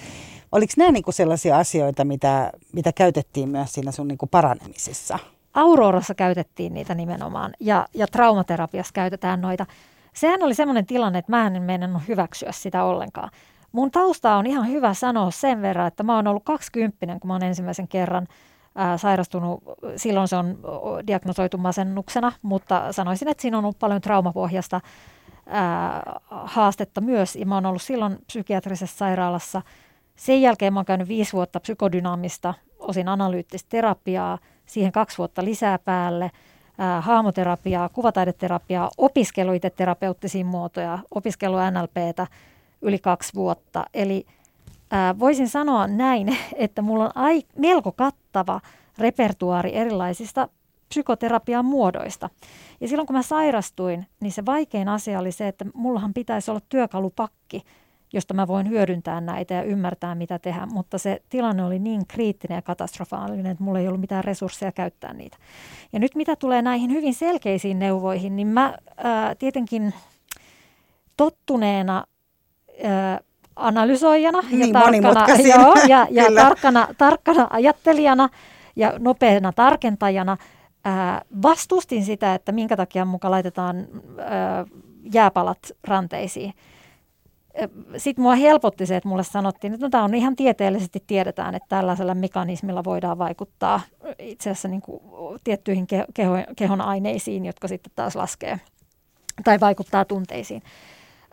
Oliko nämä niin sellaisia asioita, mitä, mitä käytettiin myös siinä sun niin paranemisessa? Aurorassa käytettiin niitä nimenomaan ja, ja traumaterapiassa käytetään noita. Sehän oli semmoinen tilanne, että mä en meidän hyväksyä sitä ollenkaan. Mun tausta on ihan hyvä sanoa sen verran, että mä oon ollut 20, kun mä oon ensimmäisen kerran ää, sairastunut. Silloin se on diagnosoitu masennuksena, mutta sanoisin, että siinä on ollut paljon traumapohjasta ää, haastetta myös. Ja mä oon ollut silloin psykiatrisessa sairaalassa. Sen jälkeen mä oon käynyt viisi vuotta psykodynaamista, osin analyyttistä terapiaa – siihen kaksi vuotta lisää päälle, ää, hahmoterapiaa, kuvataideterapiaa, opiskelu itse terapeuttisiin muotoja, opiskelu NLPtä yli kaksi vuotta. Eli ää, voisin sanoa näin, että mulla on ai, melko kattava repertuaari erilaisista psykoterapian muodoista. Ja silloin kun mä sairastuin, niin se vaikein asia oli se, että mullahan pitäisi olla työkalupakki – josta mä voin hyödyntää näitä ja ymmärtää, mitä tehdä. Mutta se tilanne oli niin kriittinen ja katastrofaalinen, että mulla ei ollut mitään resursseja käyttää niitä. Ja nyt mitä tulee näihin hyvin selkeisiin neuvoihin, niin mä ää, tietenkin tottuneena ää, analysoijana niin, ja, tarkkana, joo, ja, ja tarkkana, tarkkana ajattelijana ja nopeana tarkentajana ää, vastustin sitä, että minkä takia mukaan laitetaan ää, jääpalat ranteisiin sitten mua helpotti se, että mulle sanottiin, että no, tämä on ihan tieteellisesti tiedetään, että tällaisella mekanismilla voidaan vaikuttaa itse asiassa niin kuin tiettyihin keho, kehon aineisiin, jotka sitten taas laskee tai vaikuttaa tunteisiin.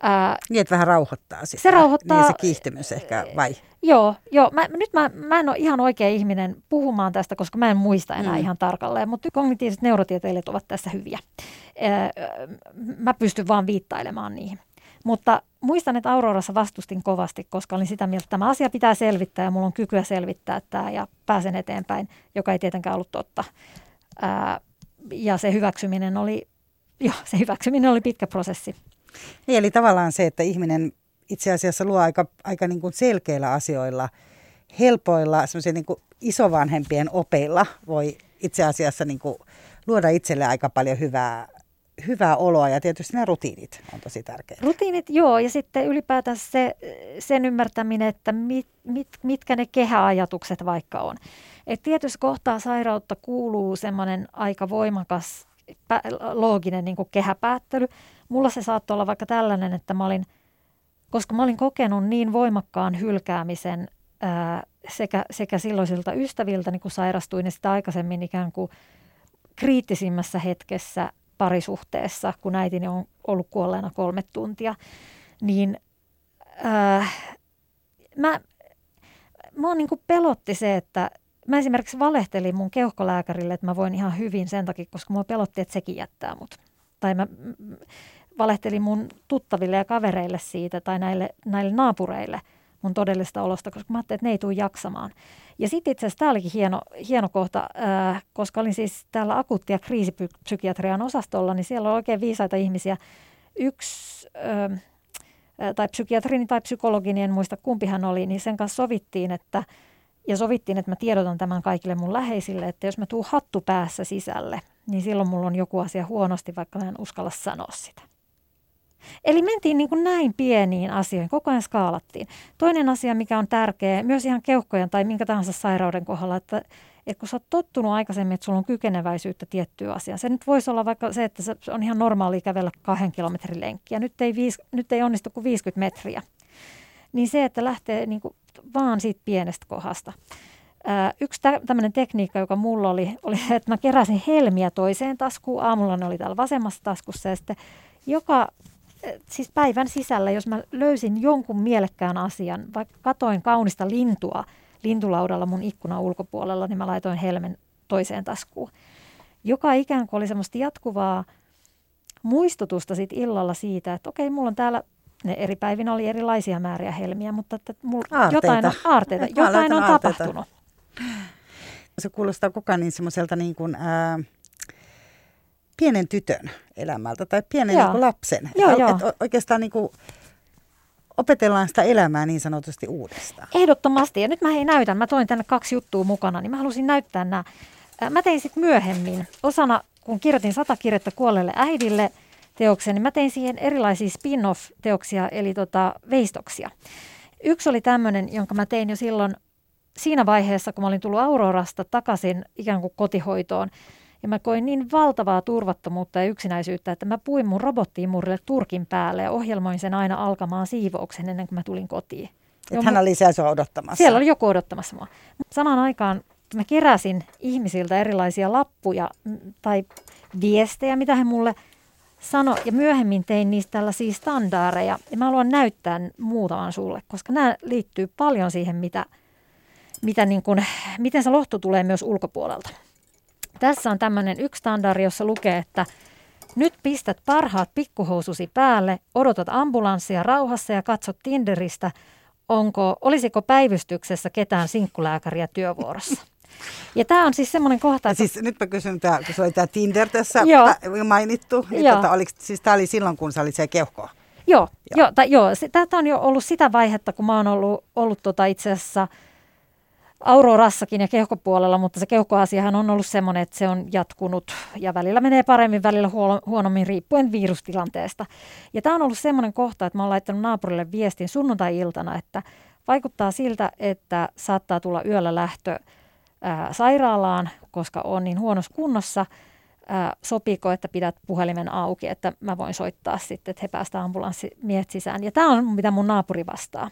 Ää, niin, että vähän rauhoittaa sitä. Se rauhoittaa. Niin se kiihtymys ehkä, vai? Joo, joo. Mä, nyt mä, mä en ole ihan oikea ihminen puhumaan tästä, koska mä en muista enää mm. ihan tarkalleen, mutta kognitiiviset neurotieteilijät ovat tässä hyviä. Ää, mä pystyn vaan viittailemaan niihin. Mutta muistan, että Aurorassa vastustin kovasti, koska olin sitä mieltä, että tämä asia pitää selvittää ja mulla on kykyä selvittää tämä ja pääsen eteenpäin, joka ei tietenkään ollut totta. Ää, ja se hyväksyminen oli, jo, se hyväksyminen oli pitkä prosessi. Niin, eli tavallaan se, että ihminen itse asiassa luo aika, aika niin kuin selkeillä asioilla, helpoilla, niin isovanhempien opeilla voi itse asiassa niin kuin luoda itselle aika paljon hyvää, hyvää oloa ja tietysti nämä rutiinit on tosi tärkeitä. Rutiinit, joo, ja sitten ylipäätään se, sen ymmärtäminen, että mit, mit, mitkä ne kehäajatukset vaikka on. Et tietysti kohtaa sairautta kuuluu semmoinen aika voimakas pä, looginen niin kuin kehäpäättely. Mulla se saattoi olla vaikka tällainen, että mä olin, koska mä olin kokenut niin voimakkaan hylkäämisen ää, sekä, sekä silloisilta ystäviltä, niin kuin sairastuin, ja sitä aikaisemmin ikään kuin kriittisimmässä hetkessä parisuhteessa, kun äitini on ollut kuolleena kolme tuntia, niin ää, mä, mä niin kuin pelotti se, että mä esimerkiksi valehtelin mun keuhkolääkärille, että mä voin ihan hyvin sen takia, koska mua pelotti, että sekin jättää mut. Tai mä valehtelin mun tuttaville ja kavereille siitä tai näille, näille naapureille mun todellista olosta, koska mä ajattelin, että ne ei tule jaksamaan. Ja sitten itse asiassa tämä olikin hieno, hieno kohta, äh, koska olin siis täällä akuutti- ja kriisipsykiatrian osastolla, niin siellä on oikein viisaita ihmisiä. Yksi, äh, tai psykiatrini tai psykologini, en muista kumpi hän oli, niin sen kanssa sovittiin, että ja sovittiin, että mä tiedotan tämän kaikille mun läheisille, että jos mä tuun hattu päässä sisälle, niin silloin mulla on joku asia huonosti, vaikka mä en uskalla sanoa sitä. Eli mentiin niin kuin näin pieniin asioihin, koko ajan skaalattiin. Toinen asia, mikä on tärkeä, myös ihan keuhkojen tai minkä tahansa sairauden kohdalla, että, että kun sä oot tottunut aikaisemmin, että sulla on kykeneväisyyttä tiettyä asiaa. Se nyt voisi olla vaikka se, että se on ihan normaali kävellä kahden kilometrin lenkkiä. Nyt ei, viis, nyt ei onnistu kuin 50 metriä. Niin se, että lähtee niin kuin vaan siitä pienestä kohdasta. Yksi tä- tämmöinen tekniikka, joka mulla oli, oli että mä keräsin helmiä toiseen taskuun. Aamulla ne oli täällä vasemmassa taskussa ja sitten joka siis päivän sisällä, jos mä löysin jonkun mielekkään asian, vaikka katoin kaunista lintua lintulaudalla mun ikkunan ulkopuolella, niin mä laitoin helmen toiseen taskuun. Joka ikään kuin oli semmoista jatkuvaa muistutusta sit illalla siitä, että okei, mulla on täällä, ne eri päivinä oli erilaisia määriä helmiä, mutta että mulla aarteita. jotain on aarteita, jotain on aarteita. tapahtunut. Se kuulostaa koko ajan niin semmoiselta niin kuin, ää, pienen tytön elämältä tai pienen niin kuin lapsen. Joo, että, joo. Että oikeastaan niin kuin opetellaan sitä elämää niin sanotusti uudestaan. Ehdottomasti. Ja nyt mä hei näytän, mä toin tänne kaksi juttua mukana, niin mä halusin näyttää nämä. Mä tein sitten myöhemmin osana, kun kirjoitin sata kirjettä kuolleelle äidille teoksen, niin mä tein siihen erilaisia spin-off-teoksia, eli tota, veistoksia. Yksi oli tämmöinen, jonka mä tein jo silloin siinä vaiheessa, kun mä olin tullut Aurorasta takaisin ikään kuin kotihoitoon. Ja mä koin niin valtavaa turvattomuutta ja yksinäisyyttä, että mä puin mun robottiimurille turkin päälle ja ohjelmoin sen aina alkamaan siivouksen ennen kuin mä tulin kotiin. Että hän oli siellä odottamassa. Siellä oli joku odottamassa mua. Samaan aikaan mä keräsin ihmisiltä erilaisia lappuja tai viestejä, mitä he mulle sano ja myöhemmin tein niistä tällaisia standaareja. Ja mä haluan näyttää muutaman sulle, koska nämä liittyy paljon siihen, mitä, mitä niin kuin, miten se lohtu tulee myös ulkopuolelta. Tässä on tämmöinen yksi standardi, jossa lukee, että nyt pistät parhaat pikkuhoususi päälle, odotat ambulanssia rauhassa ja katsot Tinderistä, onko, olisiko päivystyksessä ketään sinkkulääkäriä työvuorossa. Ja tämä on siis semmoinen kohta, että... Siis nyt mä kysyn, tää, kun se oli tämä Tinder tässä joo. mainittu, niin tota, oliko, siis tämä oli silloin, kun sä olit se keuhkoa? Joo, joo. joo, joo. Tämä on jo ollut sitä vaihetta, kun mä oon ollut, ollut tota itse asiassa – Aurorassakin ja keuhkopuolella, mutta se keuhkoasiahan on ollut semmoinen, että se on jatkunut ja välillä menee paremmin, välillä huonommin riippuen virustilanteesta. Ja tämä on ollut semmoinen kohta, että mä oon laittanut naapurille viestin sunnuntai-iltana, että vaikuttaa siltä, että saattaa tulla yöllä lähtö ää, sairaalaan, koska on niin huonossa kunnossa. Ää, sopiiko, että pidät puhelimen auki, että mä voin soittaa sitten, että he päästään ambulanssimiehet sisään. Ja tämä on, mitä mun naapuri vastaa.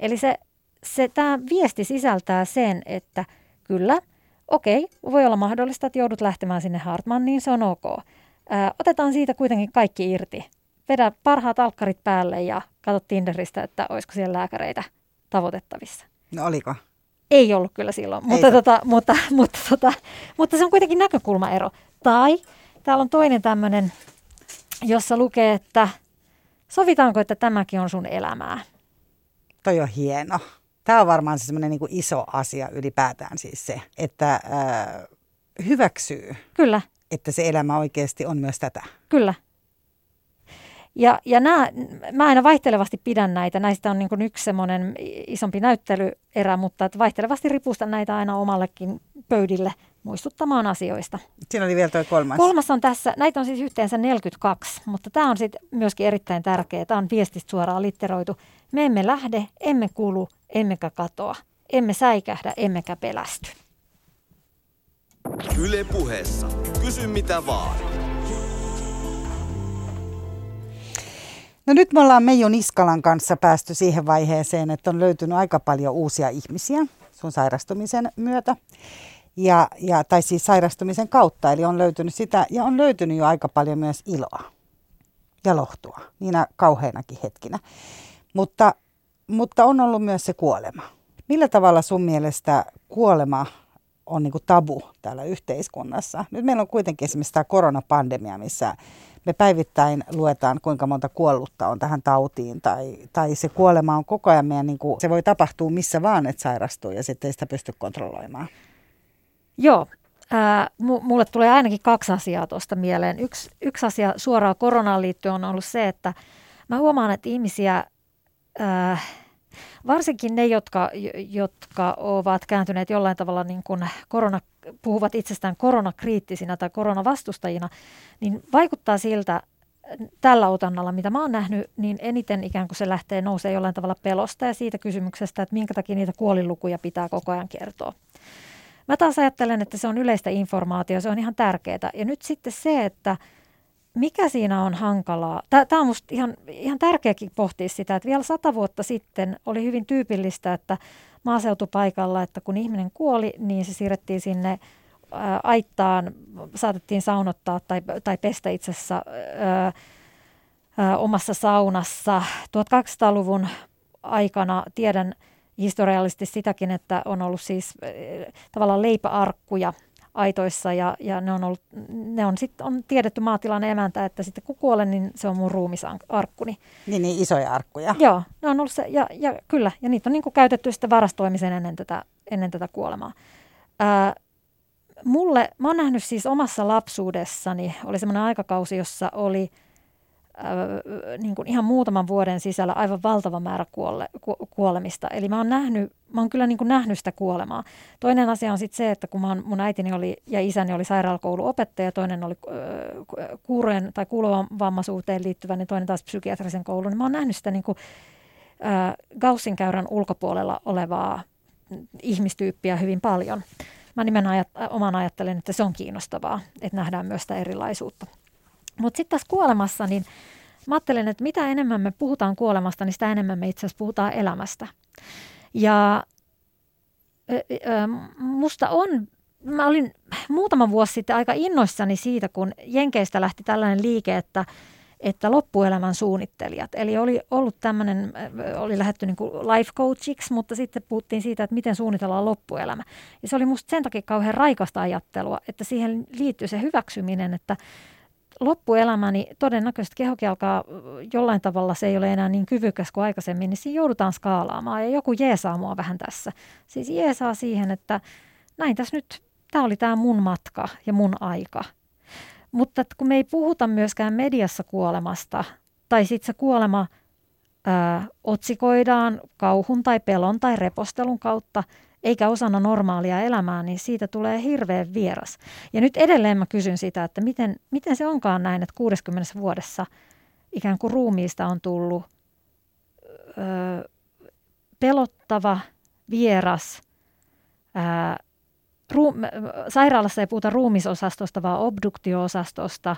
Eli se se, tämä viesti sisältää sen, että kyllä, okei, voi olla mahdollista, että joudut lähtemään sinne Hartman, niin se on ok. Ää, otetaan siitä kuitenkin kaikki irti. Vedä parhaat alkkarit päälle ja katso Tinderistä, että olisiko siellä lääkäreitä tavoitettavissa. No oliko? Ei ollut kyllä silloin, mutta, tota, mutta, mutta, tota, mutta se on kuitenkin näkökulmaero. Tai täällä on toinen tämmöinen, jossa lukee, että sovitaanko, että tämäkin on sun elämää? Toi on hieno. Tämä on varmaan se semmoinen niin iso asia ylipäätään siis se, että äh, hyväksyy, Kyllä, että se elämä oikeasti on myös tätä. kyllä. Ja, ja nämä, mä aina vaihtelevasti pidän näitä. Näistä on niin kuin yksi semmoinen isompi näyttelyerä, mutta että vaihtelevasti ripustan näitä aina omallekin pöydille muistuttamaan asioista. Siinä oli vielä tuo kolmas. Kolmas on tässä, näitä on siis yhteensä 42, mutta tämä on sitten myöskin erittäin tärkeä. Tämä on viestistä suoraan litteroitu. Me emme lähde, emme kulu, emmekä katoa. Emme säikähdä, emmekä pelästy. Yle puheessa. Kysy mitä vaan. No nyt me ollaan Meijo Niskalan kanssa päästy siihen vaiheeseen, että on löytynyt aika paljon uusia ihmisiä sun sairastumisen myötä. Ja, ja, tai siis sairastumisen kautta, eli on löytynyt sitä, ja on löytynyt jo aika paljon myös iloa ja lohtua, niinä kauheinakin hetkinä. Mutta, mutta on ollut myös se kuolema. Millä tavalla sun mielestä kuolema on niin tabu täällä yhteiskunnassa? Nyt meillä on kuitenkin esimerkiksi tämä koronapandemia, missä me päivittäin luetaan, kuinka monta kuollutta on tähän tautiin, tai, tai se kuolema on koko ajan meidän, niin kuin, se voi tapahtua missä vaan, että sairastuu, ja sitten ei sitä pysty kontrolloimaan. Joo, ää, mulle tulee ainakin kaksi asiaa tuosta mieleen. Yksi, yksi asia suoraan koronaan liittyen on ollut se, että mä huomaan, että ihmisiä, ää, varsinkin ne, jotka, jotka ovat kääntyneet jollain tavalla niin kuin korona, puhuvat itsestään koronakriittisinä tai koronavastustajina, niin vaikuttaa siltä, tällä otannalla, mitä mä oon nähnyt, niin eniten ikään kuin se lähtee nousee jollain tavalla pelosta ja siitä kysymyksestä, että minkä takia niitä kuolilukuja pitää koko ajan kertoa. Mä taas ajattelen, että se on yleistä informaatiota, se on ihan tärkeää. Ja nyt sitten se, että mikä siinä on hankalaa. Tämä on minusta ihan, ihan tärkeäkin pohtia sitä, että vielä sata vuotta sitten oli hyvin tyypillistä, että maaseutupaikalla, että kun ihminen kuoli, niin se siirrettiin sinne ää, aittaan, saatettiin saunottaa tai, tai pestä itse asiassa ää, ää, omassa saunassa. 1200-luvun aikana tiedän, historiallisesti sitäkin, että on ollut siis äh, tavallaan leipäarkkuja aitoissa ja, ja ne on, ollut, ne on, sit, on tiedetty maatilan emäntä, että sitten kun kuolen, niin se on mun ruumisarkkuni. Niin, niin isoja arkkuja. Joo, ne on ollut se, ja, ja kyllä, ja niitä on niin käytetty sitten varastoimisen ennen tätä, ennen tätä kuolemaa. Ää, mulle, mä oon nähnyt siis omassa lapsuudessani, oli semmoinen aikakausi, jossa oli – niin kuin ihan muutaman vuoden sisällä aivan valtava määrä kuole, ku, kuolemista. Eli mä oon, nähnyt, mä oon kyllä niin kuin nähnyt sitä kuolemaa. Toinen asia on sitten se, että kun mä oon, mun äitini oli ja isäni oli sairaalakouluopettaja, toinen oli äh, kuurojen tai kuulovammaisuuteen liittyvä, niin toinen taas psykiatrisen koulun, niin mä oon nähnyt sitä niin kuin, äh, Gaussin käyrän ulkopuolella olevaa ihmistyyppiä hyvin paljon. Mä nimenomaan oman ajattelen, että se on kiinnostavaa, että nähdään myös sitä erilaisuutta. Mutta sitten tässä kuolemassa, niin mä ajattelen, että mitä enemmän me puhutaan kuolemasta, niin sitä enemmän me itse asiassa puhutaan elämästä. Ja musta on, mä olin muutama vuosi sitten aika innoissani siitä, kun Jenkeistä lähti tällainen liike, että että loppuelämän suunnittelijat. Eli oli ollut tämmöinen, oli lähdetty niin kuin life coachiksi, mutta sitten puhuttiin siitä, että miten suunnitellaan loppuelämä. Ja se oli musta sen takia kauhean raikasta ajattelua, että siihen liittyy se hyväksyminen, että loppuelämäni todennäköisesti kehokin alkaa jollain tavalla, se ei ole enää niin kyvykäs kuin aikaisemmin, niin siinä joudutaan skaalaamaan ja joku jeesaa mua vähän tässä. Siis jeesaa siihen, että näin tässä nyt, tämä oli tämä mun matka ja mun aika. Mutta kun me ei puhuta myöskään mediassa kuolemasta, tai sitten se kuolema ää, otsikoidaan kauhun tai pelon tai repostelun kautta, eikä osana normaalia elämää, niin siitä tulee hirveän vieras. Ja nyt edelleen mä kysyn sitä, että miten, miten se onkaan näin, että 60 vuodessa ikään kuin ruumiista on tullut ö, pelottava, vieras, ää, ruu, sairaalassa ei puhuta ruumisosastosta, vaan obduktio-osastosta.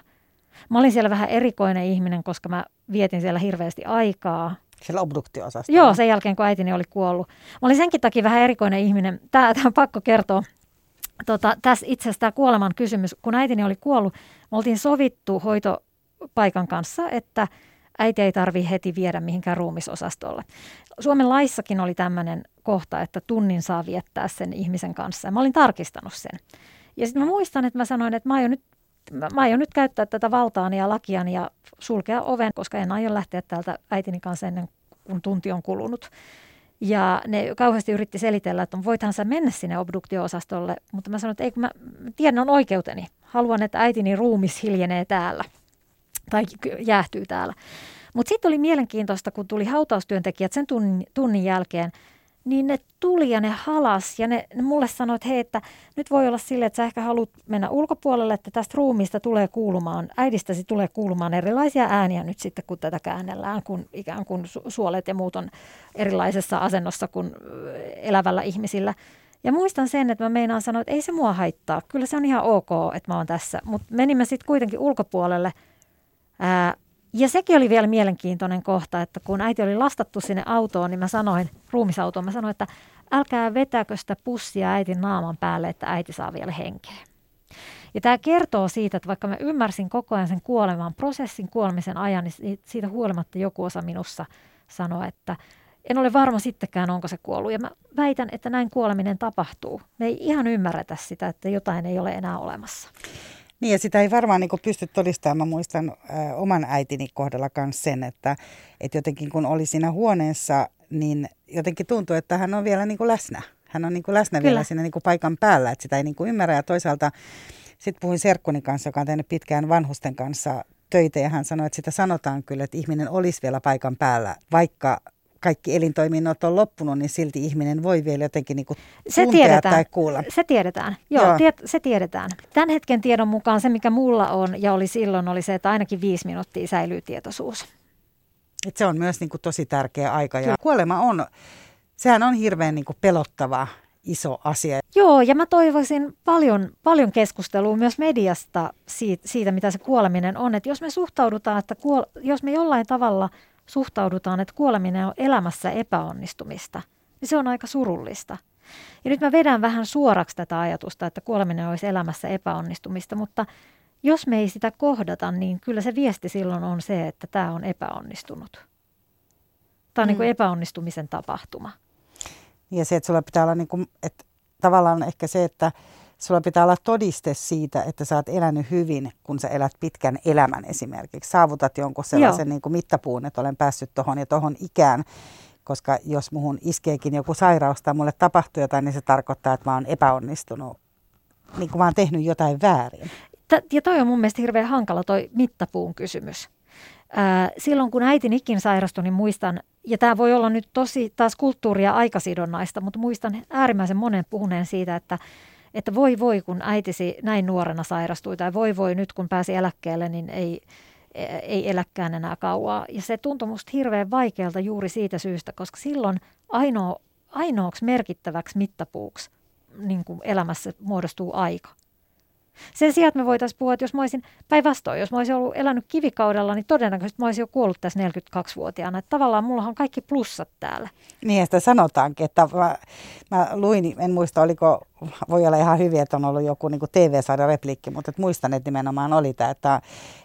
Mä olin siellä vähän erikoinen ihminen, koska mä vietin siellä hirveästi aikaa – siellä obduktio Joo, sen jälkeen kun äitini oli kuollut. Mä olin senkin takia vähän erikoinen ihminen. Tämä, tämä on pakko kertoa. Tota, tässä itse asiassa tämä kuoleman kysymys. Kun äitini oli kuollut, me oltiin sovittu hoitopaikan kanssa, että äiti ei tarvi heti viedä mihinkään ruumisosastolle. Suomen laissakin oli tämmöinen kohta, että tunnin saa viettää sen ihmisen kanssa. Ja mä olin tarkistanut sen. Ja sitten mä muistan, että mä sanoin, että mä aion nyt mä, mä aion nyt käyttää tätä valtaani ja lakiani ja sulkea oven, koska en aio lähteä täältä äitini kanssa ennen kuin tunti on kulunut. Ja ne kauheasti yritti selitellä, että voithan sä mennä sinne obduktio-osastolle, mutta mä sanoin, että ei kun mä tiedän on oikeuteni. Haluan, että äitini ruumis hiljenee täällä tai jäähtyy täällä. Mutta sitten oli mielenkiintoista, kun tuli hautaustyöntekijät sen tunnin, tunnin jälkeen, niin ne tuli ja ne halas ja ne, ne mulle sanoi, että hei, että nyt voi olla sille, että sä ehkä haluat mennä ulkopuolelle, että tästä ruumiista tulee kuulumaan, äidistäsi tulee kuulumaan erilaisia ääniä nyt sitten, kun tätä käännellään, kun ikään kuin suolet ja muut on erilaisessa asennossa kuin elävällä ihmisillä. Ja muistan sen, että mä meinaan sanoa, että ei se mua haittaa, kyllä se on ihan ok, että mä oon tässä, mutta menimme sitten kuitenkin ulkopuolelle. Ää, ja sekin oli vielä mielenkiintoinen kohta, että kun äiti oli lastattu sinne autoon, niin mä sanoin, ruumisautoon, mä sanoin, että älkää vetäkö sitä pussia äitin naaman päälle, että äiti saa vielä henkeä. Ja tämä kertoo siitä, että vaikka mä ymmärsin koko ajan sen kuoleman prosessin, kuolemisen ajan, niin siitä huolimatta joku osa minussa sanoi, että en ole varma sittenkään, onko se kuollut. Ja mä väitän, että näin kuoleminen tapahtuu. Me ei ihan ymmärretä sitä, että jotain ei ole enää olemassa. Niin ja sitä ei varmaan niin pysty todistamaan. Mä muistan ä, oman äitini kohdalla myös sen, että, että jotenkin kun oli siinä huoneessa, niin jotenkin tuntui, että hän on vielä niin kuin läsnä. Hän on niin kuin läsnä Kyllä. vielä siinä niin kuin paikan päällä, että sitä ei niin kuin ymmärrä. Ja toisaalta sitten puhuin Serkkuni kanssa, joka on tehnyt pitkään vanhusten kanssa töitä ja hän sanoi, että sitä sanotaan kyllä, että ihminen olisi vielä paikan päällä, vaikka kaikki elintoiminnot on loppunut, niin silti ihminen voi vielä jotenkin niin kuin se tiedetään. tai kuulla. Se tiedetään, joo, joo. Tiet, se tiedetään. Tämän hetken tiedon mukaan se, mikä mulla on ja oli silloin, oli se, että ainakin viisi minuuttia säilyy tietoisuus. Et se on myös niin kuin tosi tärkeä aika ja kuolema on, sehän on hirveän niin kuin pelottava iso asia. Joo, ja mä toivoisin paljon, paljon keskustelua myös mediasta siitä, siitä, mitä se kuoleminen on. Että jos me suhtaudutaan, että kuol- jos me jollain tavalla – suhtaudutaan, että kuoleminen on elämässä epäonnistumista, niin se on aika surullista. Ja nyt mä vedän vähän suoraksi tätä ajatusta, että kuoleminen olisi elämässä epäonnistumista, mutta jos me ei sitä kohdata, niin kyllä se viesti silloin on se, että tämä on epäonnistunut. Tämä on niin mm. niin epäonnistumisen tapahtuma. Ja se, että sulla pitää olla, niin kuin, että tavallaan ehkä se, että sulla pitää olla todiste siitä, että sä oot elänyt hyvin, kun sä elät pitkän elämän esimerkiksi. Saavutat jonkun sellaisen niin kuin mittapuun, että olen päässyt tuohon ja tuohon ikään. Koska jos muhun iskeekin joku sairaus tai mulle tapahtuu jotain, niin se tarkoittaa, että mä oon epäonnistunut. Niin kuin mä oon tehnyt jotain väärin. Ja toi on mun mielestä hirveän hankala toi mittapuun kysymys. Silloin kun äitini ikin sairastui, niin muistan, ja tämä voi olla nyt tosi taas kulttuuria aikasidonnaista, mutta muistan äärimmäisen monen puhuneen siitä, että että voi voi, kun äitisi näin nuorena sairastui, tai voi voi, nyt kun pääsi eläkkeelle, niin ei, ei eläkään enää kauaa. Ja se tuntui musta hirveän vaikealta juuri siitä syystä, koska silloin ainoa, ainoaksi merkittäväksi mittapuuksi niin kuin elämässä muodostuu aika. Sen sijaan, että me voitaisiin puhua, että jos mä olisin päinvastoin, jos mä olisin ollut elänyt kivikaudella, niin todennäköisesti mä olisin jo kuollut tässä 42-vuotiaana. Että tavallaan mulla on kaikki plussat täällä. Niin, sitä sanotaankin, että mä, mä luin, en muista oliko, voi olla ihan hyvin, että on ollut joku niin TV-sarja repliikki, mutta että muistan, että nimenomaan oli tämä, että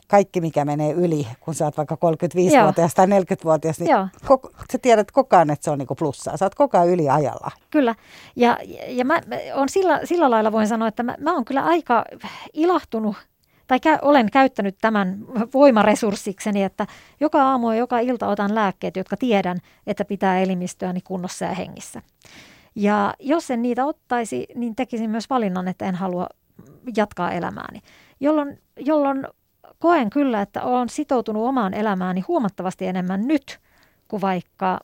kaikki mikä menee yli, kun sä oot vaikka 35-vuotias tai 40-vuotias, niin koko, sä tiedät koko ajan, että se on niin plussaa. Sä oot koko ajan yli ajalla. Kyllä, ja, ja mä, on sillä, sillä lailla voin sanoa, että mä, mä oon kyllä aika ilahtunut tai kä- olen käyttänyt tämän voimaresurssikseni, että joka aamu ja joka ilta otan lääkkeet, jotka tiedän, että pitää elimistöäni kunnossa ja hengissä. Ja jos en niitä ottaisi, niin tekisin myös valinnan, että en halua jatkaa elämääni, jolloin, jolloin koen kyllä, että olen sitoutunut omaan elämääni huomattavasti enemmän nyt kuin vaikka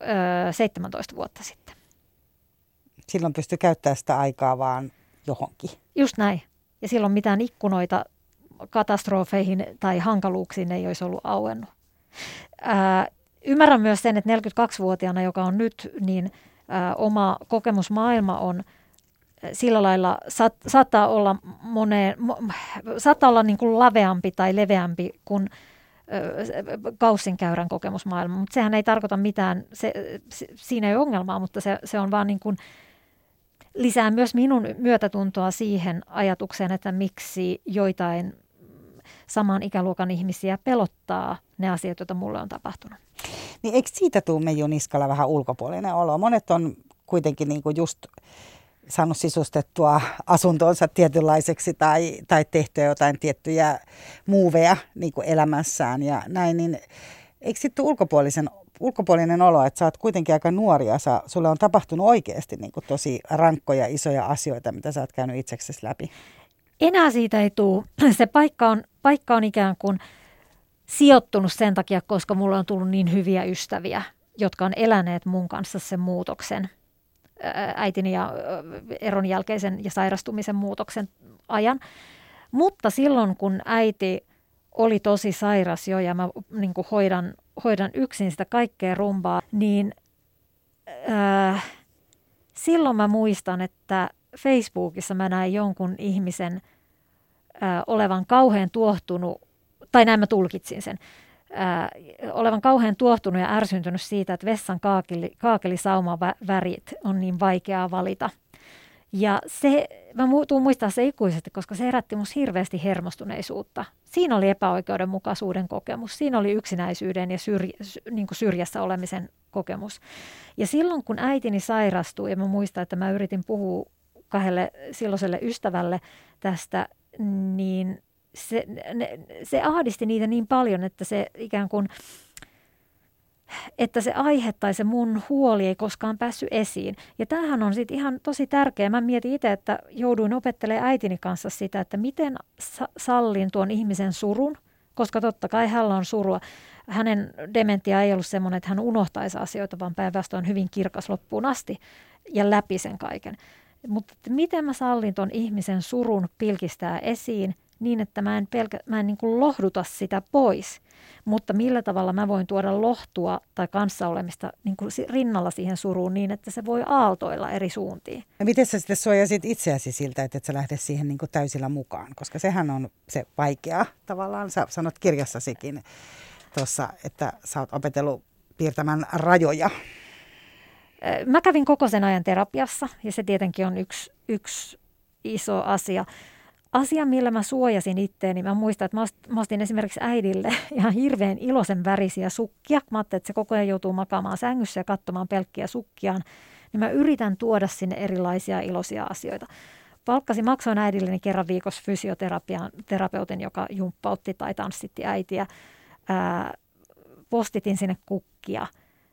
ö, 17 vuotta sitten. Silloin pystyy käyttämään sitä aikaa vaan johonkin. Just näin. Ja silloin mitään ikkunoita katastrofeihin tai hankaluuksiin ei olisi ollut auennut. Ää, ymmärrän myös sen, että 42-vuotiaana, joka on nyt, niin oma kokemusmaailma on – sillä lailla saat, saattaa olla, moneen, mo, saattaa olla niin kuin laveampi tai leveämpi kuin kaussinkäyrän kokemusmaailma, mutta sehän ei tarkoita mitään, se, se, siinä ei ole ongelmaa, mutta se, se on vaan niin kuin, lisää myös minun myötätuntoa siihen ajatukseen, että miksi joitain saman ikäluokan ihmisiä pelottaa ne asiat, joita mulle on tapahtunut. Niin eikö siitä tule Meiju Niskala vähän ulkopuolinen olo? Monet on kuitenkin niin kuin just saanut sisustettua asuntonsa tietynlaiseksi tai, tai tehtyä jotain tiettyjä muuveja niin kuin elämässään ja näin, niin eikö sitten ulkopuolisen, ulkopuolinen olo, että sä oot kuitenkin aika nuori ja sä, sulle on tapahtunut oikeasti niin kuin tosi rankkoja, isoja asioita, mitä sä oot käynyt itseksesi läpi? Enää siitä ei tule. Se paikka on, paikka on ikään kuin sijoittunut sen takia, koska mulla on tullut niin hyviä ystäviä, jotka on eläneet mun kanssa sen muutoksen – äitini ja eron jälkeisen ja sairastumisen muutoksen ajan. Mutta silloin, kun äiti oli tosi sairas jo ja mä niin hoidan, hoidan yksin sitä kaikkea rumbaa, niin äh, silloin mä muistan, että Facebookissa mä näin jonkun ihmisen olevan kauhean tuohtunut, tai näin mä tulkitsin sen, olevan kauhean tuohtunut ja ärsyntynyt siitä, että vessan kaakeli, kaakelisauman värit on niin vaikeaa valita. Ja se, mä tuun muistaa se ikuisesti, koska se herätti musta hirveästi hermostuneisuutta. Siinä oli epäoikeudenmukaisuuden kokemus, siinä oli yksinäisyyden ja syrj, niin kuin syrjässä olemisen kokemus. Ja silloin kun äitini sairastui, ja mä muistan, että mä yritin puhua kahdelle silloiselle ystävälle tästä, niin se, ne, se ahdisti niitä niin paljon, että se ikään kuin, että se aihe tai se mun huoli ei koskaan päässyt esiin. Ja tämähän on sitten ihan tosi tärkeä. Mä mietin itse, että jouduin opettelemaan äitini kanssa sitä, että miten sallin tuon ihmisen surun, koska totta kai hänellä on surua. Hänen dementia ei ollut semmoinen, että hän unohtaisi asioita, vaan päinvastoin hyvin kirkas loppuun asti ja läpi sen kaiken. Mutta miten mä sallin tuon ihmisen surun pilkistää esiin niin, että mä en, pelkä, mä en niin kuin lohduta sitä pois, mutta millä tavalla mä voin tuoda lohtua tai kanssaolemista niin kuin rinnalla siihen suruun niin, että se voi aaltoilla eri suuntiin. Ja miten sä sitten suojasit itseäsi siltä, että et sä lähde siihen niin kuin täysillä mukaan, koska sehän on se vaikea tavallaan. Sä sanot kirjassasikin tuossa, että sä oot opetellut piirtämään rajoja. Mä kävin koko sen ajan terapiassa ja se tietenkin on yksi, yksi iso asia asia, millä mä suojasin itteeni, mä muistan, että mä ostin esimerkiksi äidille ihan hirveän iloisen värisiä sukkia. Mä ajattelin, että se koko ajan joutuu makaamaan sängyssä ja katsomaan pelkkiä sukkiaan. Niin mä yritän tuoda sinne erilaisia iloisia asioita. Palkkasin, maksoin äidilleni kerran viikossa fysioterapian terapeutin, joka jumppautti tai tanssitti äitiä. Ää, postitin sinne kukkia.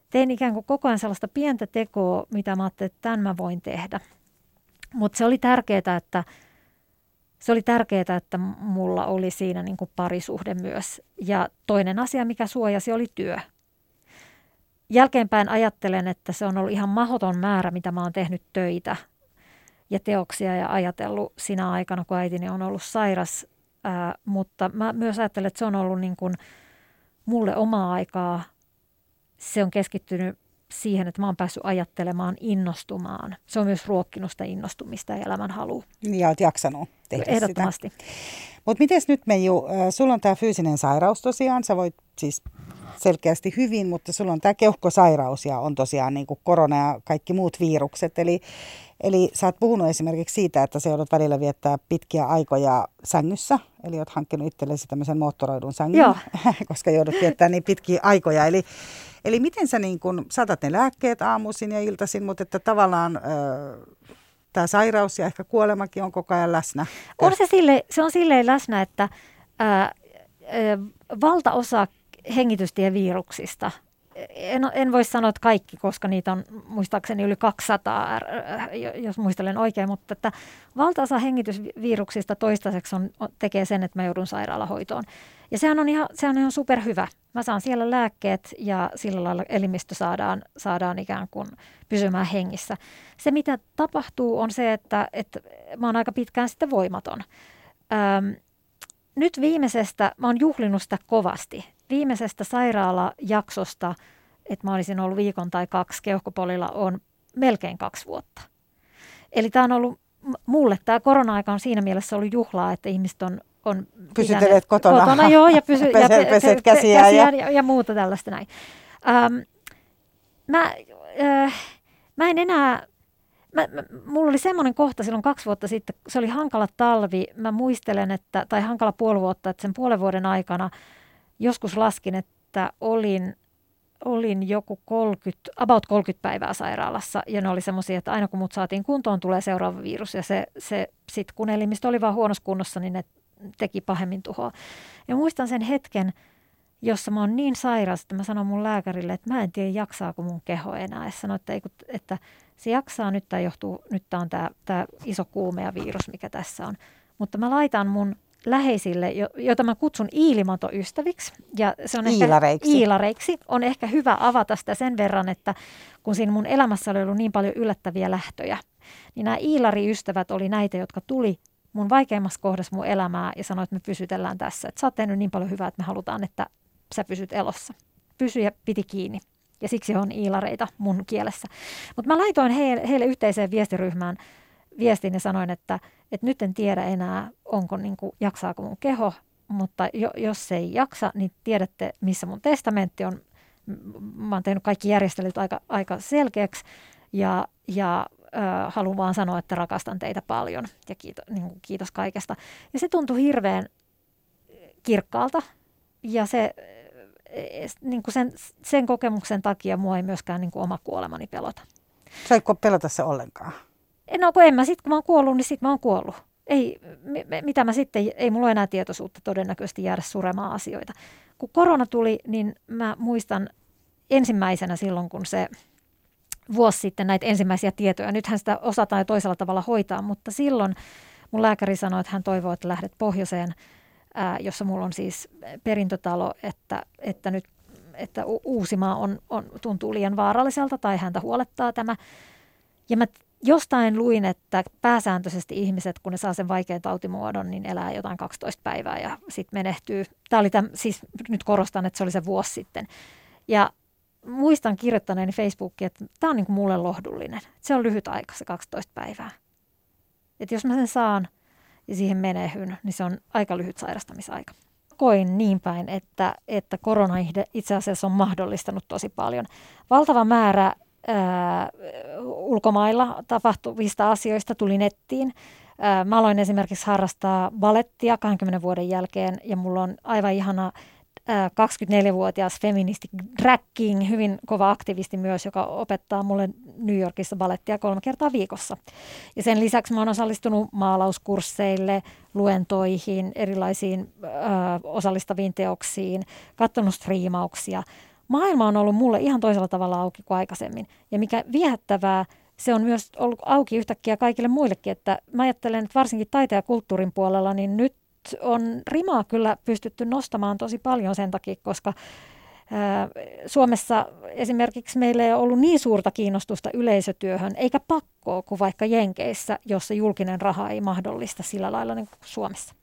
Tein ikään kuin koko ajan sellaista pientä tekoa, mitä mä ajattelin, että tämän mä voin tehdä. Mutta se oli tärkeää, että – se oli tärkeää, että mulla oli siinä niin kuin parisuhde myös. Ja toinen asia, mikä suojasi, oli työ. Jälkeenpäin ajattelen, että se on ollut ihan mahdoton määrä, mitä mä oon tehnyt töitä ja teoksia ja ajatellut sinä aikana, kun äitini on ollut sairas. Ää, mutta mä myös ajattelen, että se on ollut niin kuin mulle omaa aikaa. Se on keskittynyt siihen, että mä oon päässyt ajattelemaan, innostumaan. Se on myös ruokkinut sitä innostumista ja elämän halu. Ja oot jaksanut tehdä Ehdottomasti. Mutta miten nyt Meiju, sulla on tämä fyysinen sairaus tosiaan, sä voit siis selkeästi hyvin, mutta sulla on tämä keuhkosairaus ja on tosiaan niin kuin korona ja kaikki muut virukset. Eli, eli sä oot puhunut esimerkiksi siitä, että sä joudut välillä viettää pitkiä aikoja sängyssä, eli oot hankkinut itsellesi tämmöisen moottoroidun sängyn, Joo. koska joudut viettää niin pitkiä aikoja. Eli Eli miten sä niin kun, saatat ne lääkkeet aamuisin ja iltaisin, mutta että tavallaan... Tämä sairaus ja ehkä kuolemakin on koko ajan läsnä. On se, sille, se on silleen läsnä, että ää, ää, valtaosa hengitystieviruksista, en, en voi sanoa, että kaikki, koska niitä on muistaakseni yli 200, jos muistelen oikein, mutta että valtaosa hengitysviruksista toistaiseksi on, tekee sen, että mä joudun sairaalahoitoon. Ja sehän on ihan, sehän on ihan superhyvä. Mä saan siellä lääkkeet ja sillä lailla elimistö saadaan, saadaan ikään kuin pysymään hengissä. Se, mitä tapahtuu, on se, että, että mä oon aika pitkään sitten voimaton. Öm, nyt viimeisestä, mä oon juhlinut sitä kovasti. Viimeisestä sairaalajaksosta, että mä olisin ollut viikon tai kaksi keuhkopolilla, on melkein kaksi vuotta. Eli tämä on ollut mulle tämä korona-aika on siinä mielessä ollut juhlaa, että ihmiset on on Pysytelet kotona. kotona joo, ja, pysy, peset, ja peset käsiä, käsiä ja, ja muuta tällaista näin. Ähm, mä, äh, mä en enää, mä, mä, mulla oli semmoinen kohta silloin kaksi vuotta sitten, se oli hankala talvi, mä muistelen, että, tai hankala puoli vuotta, että sen puolen vuoden aikana joskus laskin, että olin olin joku 30, about 30 päivää sairaalassa ja ne oli semmoisia, että aina kun mut saatiin kuntoon, tulee seuraava virus ja se, se sitten kun elimistö oli vaan huonossa kunnossa, niin ne teki pahemmin tuhoa. Ja muistan sen hetken, jossa mä oon niin sairas, että mä sanon mun lääkärille, että mä en tiedä jaksaako mun keho enää. Ja sanoin, että, ei, että se jaksaa, nyt tämä johtuu, nyt tämä on tämä, tämä iso kuume ja virus, mikä tässä on. Mutta mä laitan mun läheisille, jota mä kutsun iilimatoystäviksi. Ja se on iilareiksi. Ehkä, iilareiksi. On ehkä hyvä avata sitä sen verran, että kun siinä mun elämässä oli ollut niin paljon yllättäviä lähtöjä, niin nämä iilariystävät oli näitä, jotka tuli mun vaikeimmassa kohdassa mun elämää ja sanoi, että me pysytellään tässä. Että sä oot tehnyt niin paljon hyvää, että me halutaan, että sä pysyt elossa. Pysy ja piti kiinni. Ja siksi on iilareita mun kielessä. Mutta mä laitoin heille, heille yhteiseen viestiryhmään viestin ja sanoin, että, että nyt en tiedä enää, onko niin kuin, jaksaako mun keho, mutta jo, jos se ei jaksa, niin tiedätte, missä mun testamentti on. Mä oon tehnyt kaikki järjestelyt aika, aika selkeäksi ja, ja äh, haluan vaan sanoa, että rakastan teitä paljon ja kiitos, niin kuin, kiitos kaikesta. Ja se tuntui hirveän kirkkaalta ja se, niin kuin sen, sen kokemuksen takia mua ei myöskään niin kuin oma kuolemani pelota. Saiko pelota se ollenkaan? No kun en mä sitten, kun mä oon kuollut, niin sitten mä oon kuollut. Ei, mitä mä sitten, ei mulla enää tietoisuutta todennäköisesti jäädä suremaan asioita. Kun korona tuli, niin mä muistan ensimmäisenä silloin, kun se vuosi sitten näitä ensimmäisiä tietoja. Nythän sitä osataan jo toisella tavalla hoitaa, mutta silloin mun lääkäri sanoi, että hän toivoo, että lähdet pohjoiseen, ää, jossa mulla on siis perintötalo, että, että nyt että Uusimaa on, on, tuntuu liian vaaralliselta tai häntä huolettaa tämä. Ja mä jostain luin, että pääsääntöisesti ihmiset, kun ne saa sen vaikean tautimuodon, niin elää jotain 12 päivää ja sitten menehtyy. Tämä oli tämän, siis nyt korostan, että se oli se vuosi sitten. Ja muistan kirjoittaneeni Facebookiin, että tämä on niin kuin mulle lohdullinen. Se on lyhyt aika, se 12 päivää. Että jos mä sen saan ja siihen menehyn, niin se on aika lyhyt sairastamisaika. Koin niin päin, että, että korona itse asiassa on mahdollistanut tosi paljon. Valtava määrä ää, ulkomailla tapahtuvista asioista tuli nettiin. Ää, mä aloin esimerkiksi harrastaa balettia 20 vuoden jälkeen ja mulla on aivan ihana 24-vuotias feministi drag king, hyvin kova aktivisti myös, joka opettaa mulle New Yorkissa balettia kolme kertaa viikossa. Ja sen lisäksi mä oon osallistunut maalauskursseille, luentoihin, erilaisiin ö, osallistaviin teoksiin, katsonut striimauksia – maailma on ollut mulle ihan toisella tavalla auki kuin aikaisemmin. Ja mikä viehättävää, se on myös ollut auki yhtäkkiä kaikille muillekin, että mä ajattelen, että varsinkin taiteen ja kulttuurin puolella, niin nyt on rimaa kyllä pystytty nostamaan tosi paljon sen takia, koska Suomessa esimerkiksi meillä ei ollut niin suurta kiinnostusta yleisötyöhön, eikä pakkoa kuin vaikka Jenkeissä, jossa julkinen raha ei mahdollista sillä lailla niin kuin Suomessa.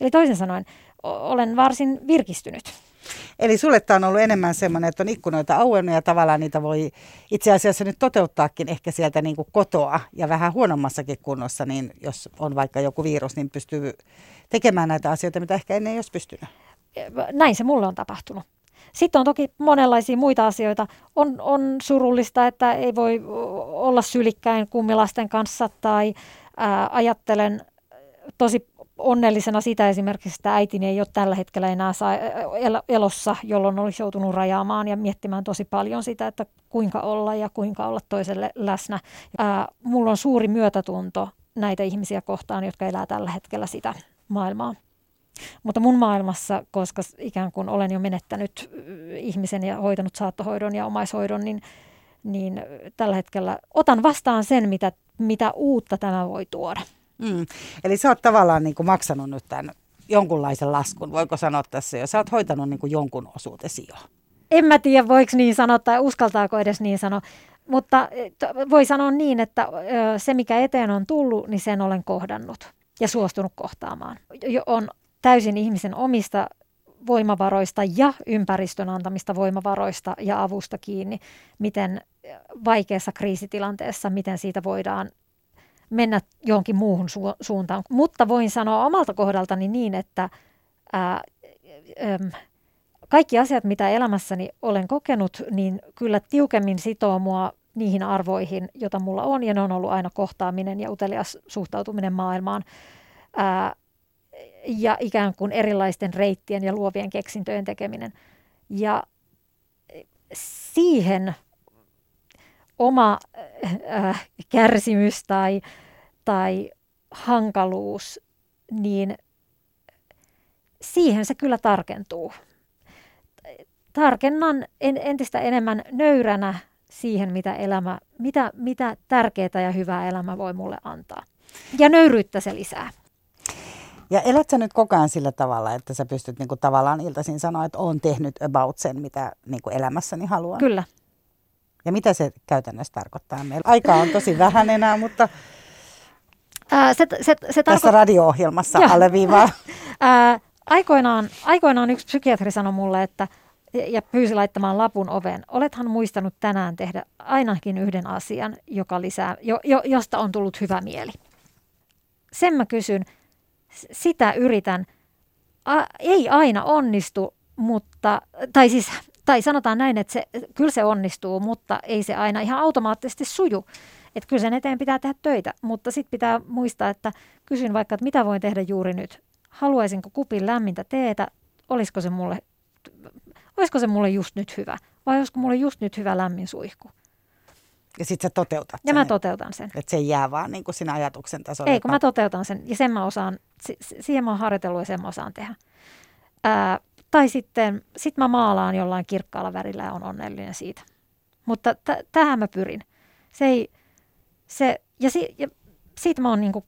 Eli toisin sanoen, olen varsin virkistynyt. Eli sulle tämä on ollut enemmän semmoinen, että on ikkunoita auennut ja tavallaan niitä voi itse asiassa nyt toteuttaakin ehkä sieltä niin kuin kotoa ja vähän huonommassakin kunnossa, niin jos on vaikka joku virus, niin pystyy tekemään näitä asioita, mitä ehkä ennen ei olisi pystynyt. Näin se mulle on tapahtunut. Sitten on toki monenlaisia muita asioita. On, on surullista, että ei voi olla sylikkäin kummilasten kanssa tai ää, ajattelen tosi onnellisena sitä esimerkiksi, että äitini ei ole tällä hetkellä enää saa elossa, jolloin olisi joutunut rajaamaan ja miettimään tosi paljon sitä, että kuinka olla ja kuinka olla toiselle läsnä. Ää, mulla on suuri myötätunto näitä ihmisiä kohtaan, jotka elää tällä hetkellä sitä maailmaa. Mutta mun maailmassa, koska ikään kuin olen jo menettänyt ihmisen ja hoitanut saattohoidon ja omaishoidon, niin, niin tällä hetkellä otan vastaan sen, mitä, mitä uutta tämä voi tuoda. Mm. Eli sä oot tavallaan niin kuin maksanut nyt tämän jonkunlaisen laskun, voiko sanoa tässä jo? Sä oot hoitanut niin kuin jonkun osuutesi jo. En mä tiedä, voiko niin sanoa tai uskaltaako edes niin sanoa. Mutta voi sanoa niin, että se mikä eteen on tullut, niin sen olen kohdannut ja suostunut kohtaamaan. On täysin ihmisen omista voimavaroista ja ympäristön antamista voimavaroista ja avusta kiinni, miten vaikeassa kriisitilanteessa, miten siitä voidaan mennä johonkin muuhun su- suuntaan. Mutta voin sanoa omalta kohdaltani niin, että ää, äm, kaikki asiat, mitä elämässäni olen kokenut, niin kyllä tiukemmin sitoo mua niihin arvoihin, joita mulla on, ja ne on ollut aina kohtaaminen ja utelias suhtautuminen maailmaan. Ää, ja ikään kuin erilaisten reittien ja luovien keksintöjen tekeminen. Ja siihen oma äh, kärsimys tai, tai hankaluus, niin siihen se kyllä tarkentuu. Tarkennan en, entistä enemmän nöyränä siihen, mitä, elämä, mitä, mitä tärkeää ja hyvää elämä voi mulle antaa. Ja nöyryyttä se lisää. Ja elät sä nyt koko ajan sillä tavalla, että sä pystyt niinku tavallaan iltaisin sanoa, että on tehnyt about sen, mitä niinku elämässäni haluan? Kyllä. Ja mitä se käytännössä tarkoittaa? Meillä aikaa on tosi vähän enää, mutta Ää, se, se, se tässä radio-ohjelmassa alleviivaa. Ää, aikoinaan, aikoinaan yksi psykiatri sanoi mulle, että ja pyysi laittamaan lapun oveen. Olethan muistanut tänään tehdä ainakin yhden asian, joka lisää, jo, jo, josta on tullut hyvä mieli. Sen mä kysyn, sitä yritän. A, ei aina onnistu, mutta, tai siis, tai sanotaan näin, että se, kyllä se onnistuu, mutta ei se aina ihan automaattisesti suju. Että kyllä sen eteen pitää tehdä töitä, mutta sitten pitää muistaa, että kysyn vaikka, että mitä voin tehdä juuri nyt. Haluaisinko kupin lämmintä teetä, olisiko se mulle, olisiko se mulle just nyt hyvä, vai olisiko mulle just nyt hyvä lämmin suihku. Ja sitten sä toteutat Ja sen. mä toteutan sen. Että se ei jää vaan niin kuin sinä ajatuksen tasolla. Ei, kun mä toteutan sen. Ja sen mä osaan, siihen mä oon harjoitellut ja sen mä osaan tehdä. Ää, tai sitten sit mä maalaan jollain kirkkaalla värillä ja on onnellinen siitä. Mutta t- tähän mä pyrin. Se ei, se, ja, si, ja siitä mä oon niinku,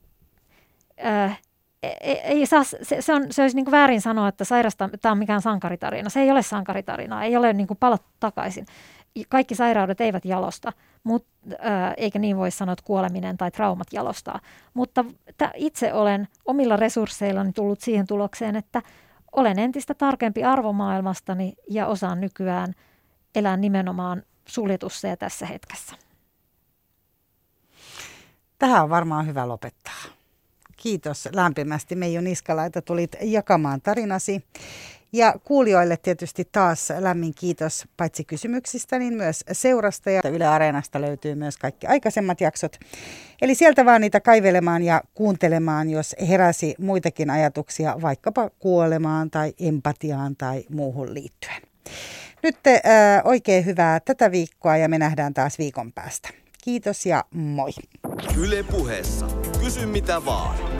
ää, ei, ei saa, se, se, on, se olisi niin väärin sanoa, että sairasta, tämä on mikään sankaritarina. Se ei ole sankaritarina, ei ole niin palat takaisin. Kaikki sairaudet eivät jalosta, mut, ää, eikä niin voi sanoa, että kuoleminen tai traumat jalostaa. Mutta t- itse olen omilla resursseillani tullut siihen tulokseen, että olen entistä tarkempi arvomaailmastani ja osaan nykyään elää nimenomaan suljetussa ja tässä hetkessä. Tähän on varmaan hyvä lopettaa. Kiitos lämpimästi Meiju Niskala, että tulit jakamaan tarinasi. Ja kuulijoille tietysti taas lämmin kiitos paitsi kysymyksistä, niin myös seurasta. Ja Yle Areenasta löytyy myös kaikki aikaisemmat jaksot. Eli sieltä vaan niitä kaivelemaan ja kuuntelemaan, jos heräsi muitakin ajatuksia vaikkapa kuolemaan tai empatiaan tai muuhun liittyen. Nyt äh, oikein hyvää tätä viikkoa ja me nähdään taas viikon päästä. Kiitos ja moi. Yle puheessa. Kysy mitä vaan.